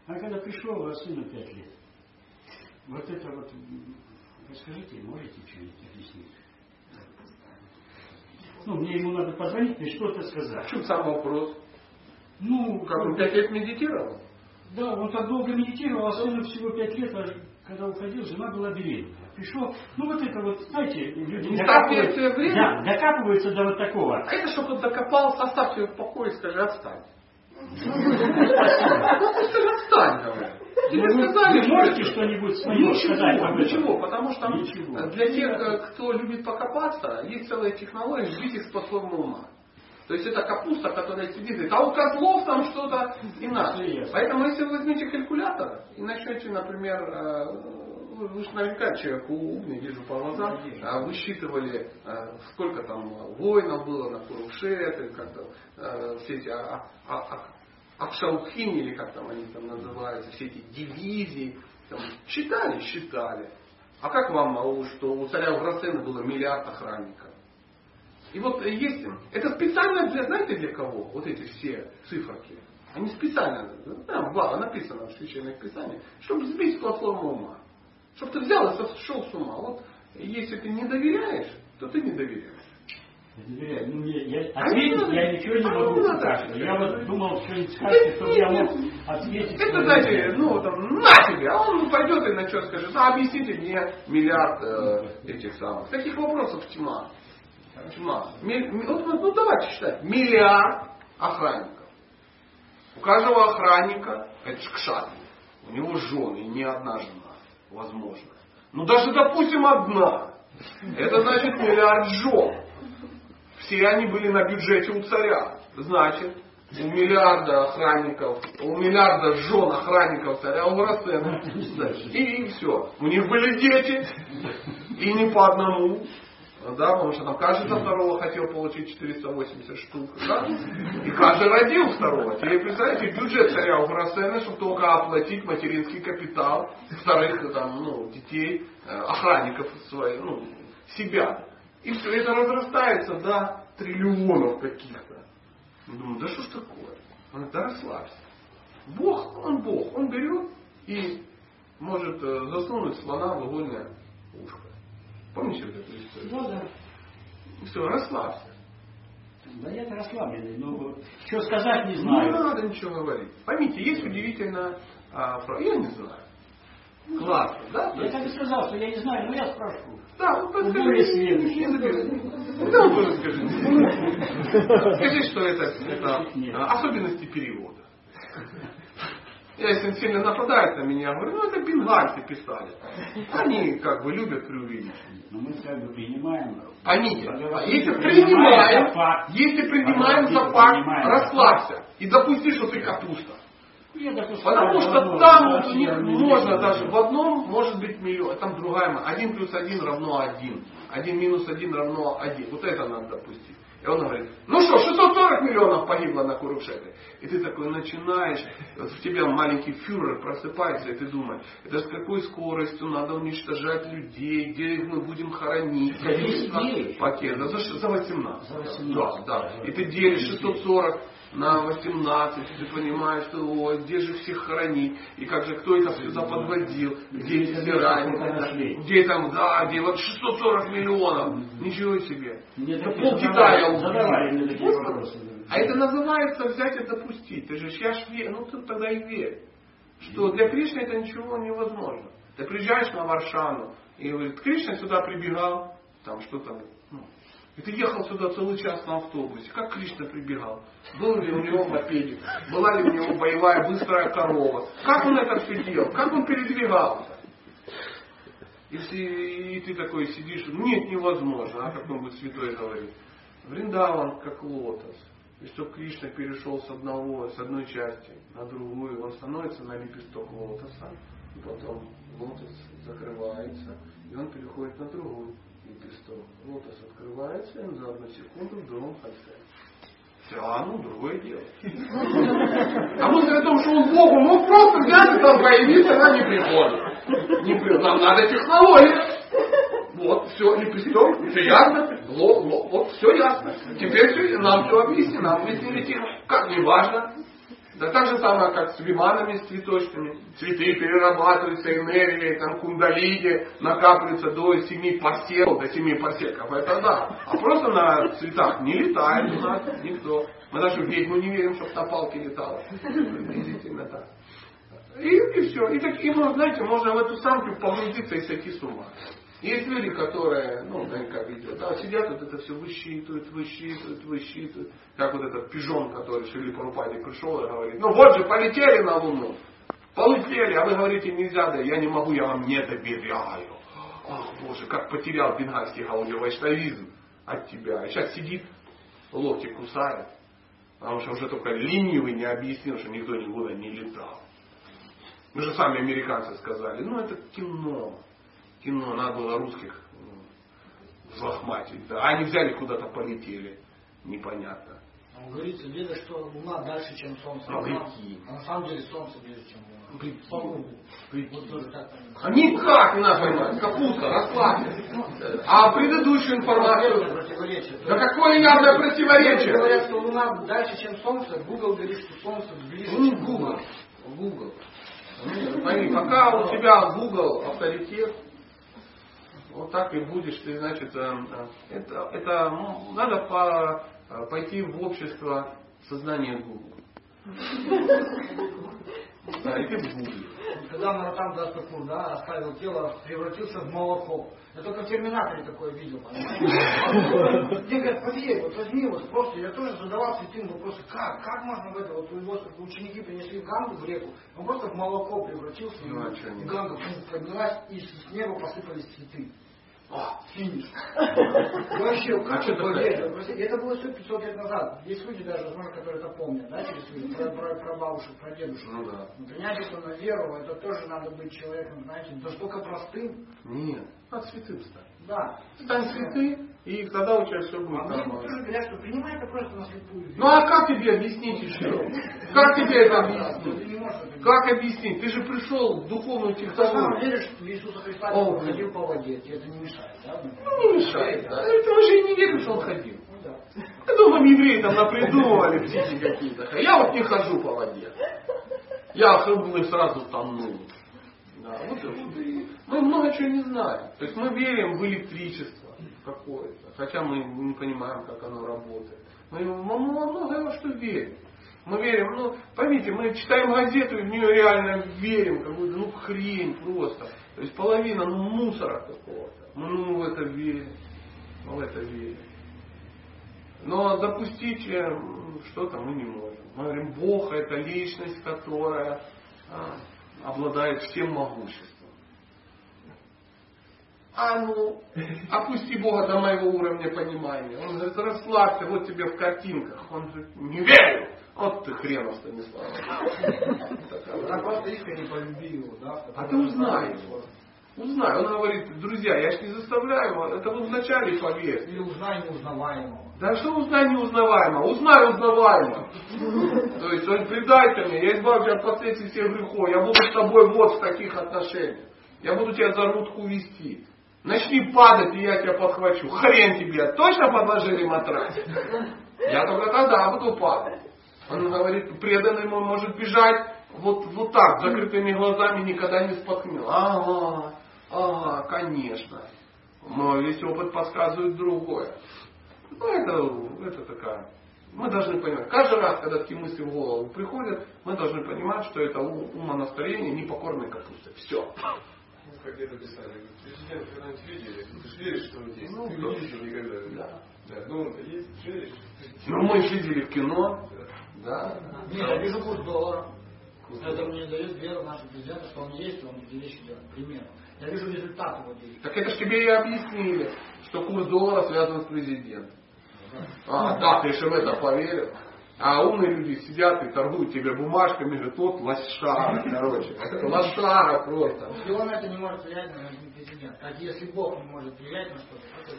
А когда пришел, а сыну пять лет. Вот это вот, расскажите, можете что-нибудь объяснить? Ну, мне ему надо позвонить и что-то В сказать. чем сам вопрос? Ну, Как он пять лет медитировал? Да, он так долго медитировал, а сыну всего пять лет, а когда уходил, жена была беременна. Пришел, ну вот это вот, знаете, люди докапываются, да, докапываются до вот такого. А это, чтобы он докопался, оставьте его в покое и скажи, отстань. Ну, скажи, отстань, говорю. Тебе Ну, вы- сказали, вы можете что-нибудь свое сказать Ничего, об этом? ничего, потому что Ничего. для тех, э, кто любит покопаться, есть целая технология сбить их с платформы ума. То есть это капуста, которая сидит и говорит, а у козлов там что-то иначе. Поэтому если вы возьмете калькулятор и начнете, например, э, вы вы же наверняка человек умный, вижу по глазам, а высчитывали, э, сколько там воинов было на Курушет, как там, э, все эти а- а- а- Акшаухини, или как там они там называются, все эти дивизии, там, считали, считали. А как вам, а что у царя Уграцена было миллиард охранников? И вот есть, это специально для, знаете для кого? Вот эти все циферки. Они специально, там ба- написано в священных писаниях, чтобы сбить с платформы ума. Чтобы ты взял и сошел с ума. Вот если ты не доверяешь, то ты не доверяешь. Я доверяю. Ну, мне- я, А ответить не надо. я ничего не А могу не надо. сказать. Я вот думал, что-нибудь скажете, Нет, чтобы я нет, мог нет. ответить. Это, ответом. ну, там, на тебе, а он пойдет и начнет скажет, а объясните мне миллиард э, этих самых. Таких вопросов тьма. Тьма. Ми- вот, ну, давайте считать. Миллиард охранников. У каждого охранника, это ж кшатри, у него жены, не одна жена, возможно. Ну даже, допустим, одна. Это значит миллиард жен. Все они были на бюджете у царя. Значит, у миллиарда охранников, у миллиарда жен охранников царя Уграцена. И, и все. У них были дети. И не по одному. Да, потому что там каждый за второго хотел получить 480 штук. Да? И каждый родил второго. Теперь представляете, бюджет царя Уграцена, чтобы только оплатить материнский капитал вторых там, ну, детей, э, охранников своих, ну, себя. И все это разрастается до триллионов каких-то. Думаю, да что ж такое? Он да расслабься. Бог, он Бог, он берет и может э, засунуть слона в игольное ушко. Помните вот эту историю? Да, да. Все, расслабься. Да я-то расслабленный, но что сказать не Не знаю. надо ничего говорить. Поймите, есть удивительно, а, я не знаю. Классно, да? Я так и сказал, что я не знаю, но я спрошу. Да, более подскажите. следующий. Не. Да, тоже скажите. Скажи, что это, это а, особенности перевода. Я, если сильно нападает на меня, говорю, ну это бенгальцы писали. Они как бы любят преувеличить. Но мы как бы принимаем. Поймите, если принимаем, если принимаем за факт, расслабься и допусти, что ты капуста. Потому что там у них можно даже в одном может быть миллион, а там другая. Один плюс один равно один. Один минус один равно один. Вот это надо допустить. И он говорит, ну что, 640 миллионов погибло на Курушеве. И ты такой начинаешь, вот в тебя маленький фюрер просыпается, и ты думаешь, это с какой скоростью надо уничтожать людей, где их мы будем хоронить, количество пакетов. За, за 18. За 18, Да, да. да. И ты делишь 640 на 18, и ты понимаешь, что ой, где же всех хоронить, и как же, кто это все заподводил, где эти все раненые, где там, да, где вот 640 миллионов, ничего себе. Мне Ну, пол Китая убили. А это называется взять и допустить. Ты же, ж верю, ну ты тогда и верь, что для Кришны это ничего невозможно. Ты приезжаешь на Варшану, и говорит, Кришна сюда прибегал, там что-то, ну, и ты ехал сюда целый час на автобусе. Как Кришна прибегал? Был ли у него мопедик? Была ли у него боевая быстрая корова? Как он это все делал? Как он передвигался? И ты, и ты такой сидишь, нет, невозможно, а какой-нибудь святой говорит. Вриндаван как лотос. И чтобы Кришна перешел с одного, с одной части на другую, он становится на лепесток лотоса, и потом лотос закрывается, и он переходит на другую лепесток. Лотос открывается, и за одну секунду в другом конце. А ну, другое дело. А мысль о том, что он Богу мог просто взять и там появиться, она не приходит. Не приходит. Нам надо технологии. Вот, все, лепесток, все ясно, ло, ло, вот, все ясно. Теперь все, нам все объяснено, нам объяснили тихо, как не важно. Да так же самое, как с виманами, с цветочными. Цветы перерабатываются энергией, там кундалини накапливаются до семи парсеков, до семи парсеков. Это да. А просто на цветах не летает у нас никто. Мы даже в ведьму не верим, чтобы на палке летала. Приблизительно так. И, и все. И таким, знаете, можно в эту самку погрузиться и сойти с ума. Есть люди, которые, ну, как видео, да, сидят, вот это все высчитывают, высчитывают, высчитывают. Как вот этот пижон, который Шили Парупади пришел и говорит, ну вот же, полетели на Луну. Полетели, а вы говорите, нельзя, да я не могу, я вам не доверяю. Ах, Боже, как потерял бенгальский гаудио вайшнавизм от тебя. И сейчас сидит, локти кусает, потому что уже только ленивый не объяснил, что никто никуда не летал. Мы же сами американцы сказали, ну это кино кино, надо было русских взлохматить. Да. А они взяли куда-то полетели. Непонятно. Он говорит, видно, что Луна дальше, чем Солнце. А, прикинь. а на самом деле Солнце ближе, чем Луна. Прикинь. Прикинь. Вот тоже так А никак не надо понимать. Капуста, расслабься. А предыдущую информацию... Да какое явное противоречие? говорят, что Луна дальше, чем Солнце, Google говорит, что Солнце ближе, Ну, чем Google. Луна. Google. Смотри, пока у тебя Google авторитет, вот так и будешь ты, значит, э, э, это, это ну, надо по, э, пойти в общество сознания Google. Да, и ты Google. Когда Маратам Дастакур, да, оставил тело, превратился в молоко. Я только в Терминаторе такое видел? Мне говорят, поверь, вот возьми, вот просто, я тоже задавался этим вопросом, как, как можно в это, вот его ученики принесли Гангу в реку, он просто в молоко превратился, Ну, а и Ганга фу, поднялась, и с неба посыпались цветы. О, финиш. Вообще, А как что это? Простите, Это было все 500 лет назад. Есть люди даже, возможно, которые это помнят, да, через своих про, про, про бабушек, про дедушек. Ну да. Принять это на веру, это тоже надо быть человеком, знаете, настолько простым. Нет, надо святым стать. Да. Стань святым, и тогда у тебя все будет А нормально. тоже говорят, что принимай это просто на слепую. Ну а как тебе объяснить еще? Как тебе это Ты объяснить? Как объяснить? Ты же пришел в духовную Ты сам технологию. веришь в Иисуса Христа, О, который ходил по воде, тебе это не мешает, да? Ну, не мешает, да. Это уже не верю, что он ходил. Ну. Я думаю, евреи там напридумывали птички какие-то. А Я вот не хожу по воде. Я хлебнул и сразу тону. Да, вот, и мы много чего не знаем. То есть мы верим в электричество какое-то, хотя мы не понимаем, как оно работает. Мы во многое во что верим. Мы верим, ну, поймите, мы читаем газету и в нее реально верим, какую-то, ну, хрень просто. То есть половина ну, мусора какого-то. Мы ну, в это верим. Мы в это верим. Но допустить э, что-то мы не можем. Мы говорим, Бог это личность, которая а, обладает всем могуществом. А ну, опусти Бога до моего уровня понимания. Он говорит, расслабься, вот тебе в картинках. Он говорит, не верю. Вот ты хрена, Станислав. Она просто искренне полюби его, да? А ты узнай его. Узнай. Он говорит, друзья, я ж не заставляю вас, это вы вначале поверьте. Или узнай неузнаваемого. Да что узнай неузнаваемо? Узнай узнаваемо. То есть он предай мне, я избавлю тебя от последствий всех грехов, я буду с тобой вот в таких отношениях. Я буду тебя за рудку вести. Начни падать, и я тебя подхвачу. Хрен тебе, точно подложили матрас? Я только тогда буду падать. Он говорит, преданный мой может бежать вот, вот так, закрытыми глазами, никогда не споткнет. Ага, ага, конечно. Но весь опыт подсказывает другое. Ну, это, это такая. Мы должны понимать, каждый раз, когда такие мысли в голову приходят, мы должны понимать, что это ум- умонастроение непокорной капусты. Все. Как где-то писали, президент когда-нибудь видели, ты же веришь, что он есть. Ну, ты да. не видел никогда. Да. Да, ну он-то есть, веришь? Ну, мы же видели в кино. Да. Нет, я вижу курс доллара. Это мне дает веру нашему президенту, что он есть, он эти вещи делает. К примеру. Я вижу результат его действий. Так это ж тебе и объяснили, что курс доллара связан с президентом. А, да, ты же в это поверил. А умные люди сидят и торгуют тебе бумажками, говорят, вот лошара, короче. Лошара просто. Если он это не может влиять на президента, а если Бог не может влиять на что-то?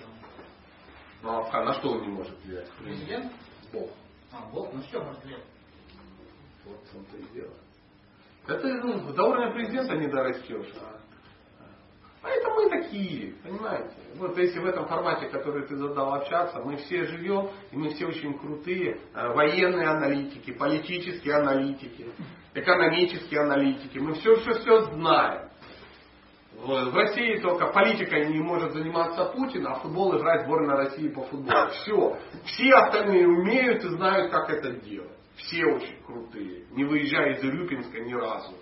Ну а на что он не может влиять? Президент? Бог. А, Бог, ну что может влиять? Вот в том-то и дело. Это ну, до уровня президента не дорастешь. А, это мы такие, понимаете? Вот если в этом формате, который ты задал общаться, мы все живем, и мы все очень крутые э, военные аналитики, политические аналитики, экономические аналитики. Мы все, все, все знаем. В России только политикой не может заниматься Путин, а футбол играет сборная России по футболу. Все. Все остальные умеют и знают, как это делать. Все очень крутые. Не выезжая из Урюпинска ни разу.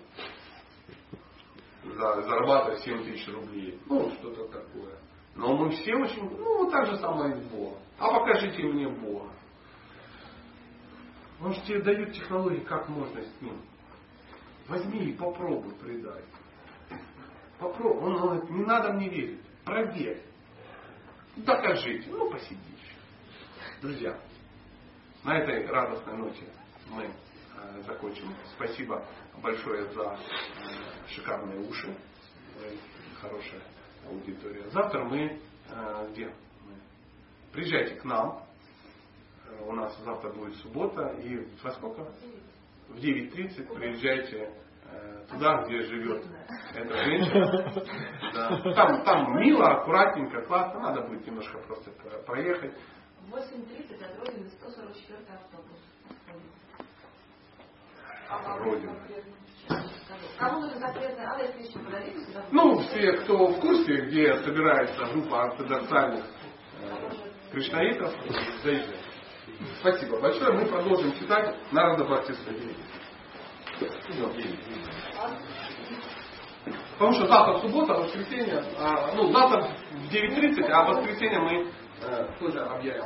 За, зарабатывая 7 тысяч рублей. Ну, что-то такое. Но мы все очень, ну, так же самое и с Богом. А покажите мне Бога. Он же тебе дает технологии, как можно с ним. Возьми и попробуй предать. Попробуй. Он говорит, не надо мне верить. Проверь. Докажите. Ну, посиди еще. Друзья, на этой радостной ноте мы э, закончим. Спасибо большое за э, шикарные уши. Хорошая аудитория. Завтра мы э, где? Приезжайте к нам. Э, У нас завтра будет суббота. И во сколько? В 9.30 приезжайте туда, где живет эта женщина. Да. Там, там мило, аккуратненько, классно. Надо будет немножко просто про- проехать. В 8.30 от Родины 144 автобус. Сюда. Ну, все, кто в курсе, где собирается группа ортодоксальных э, кришнаитов, заезжайте. Спасибо большое. Мы продолжим читать Народа Бхактиста. Потому что завтра суббота, воскресенье, а, ну завтра в 9.30, а в воскресенье мы э, тоже объявим.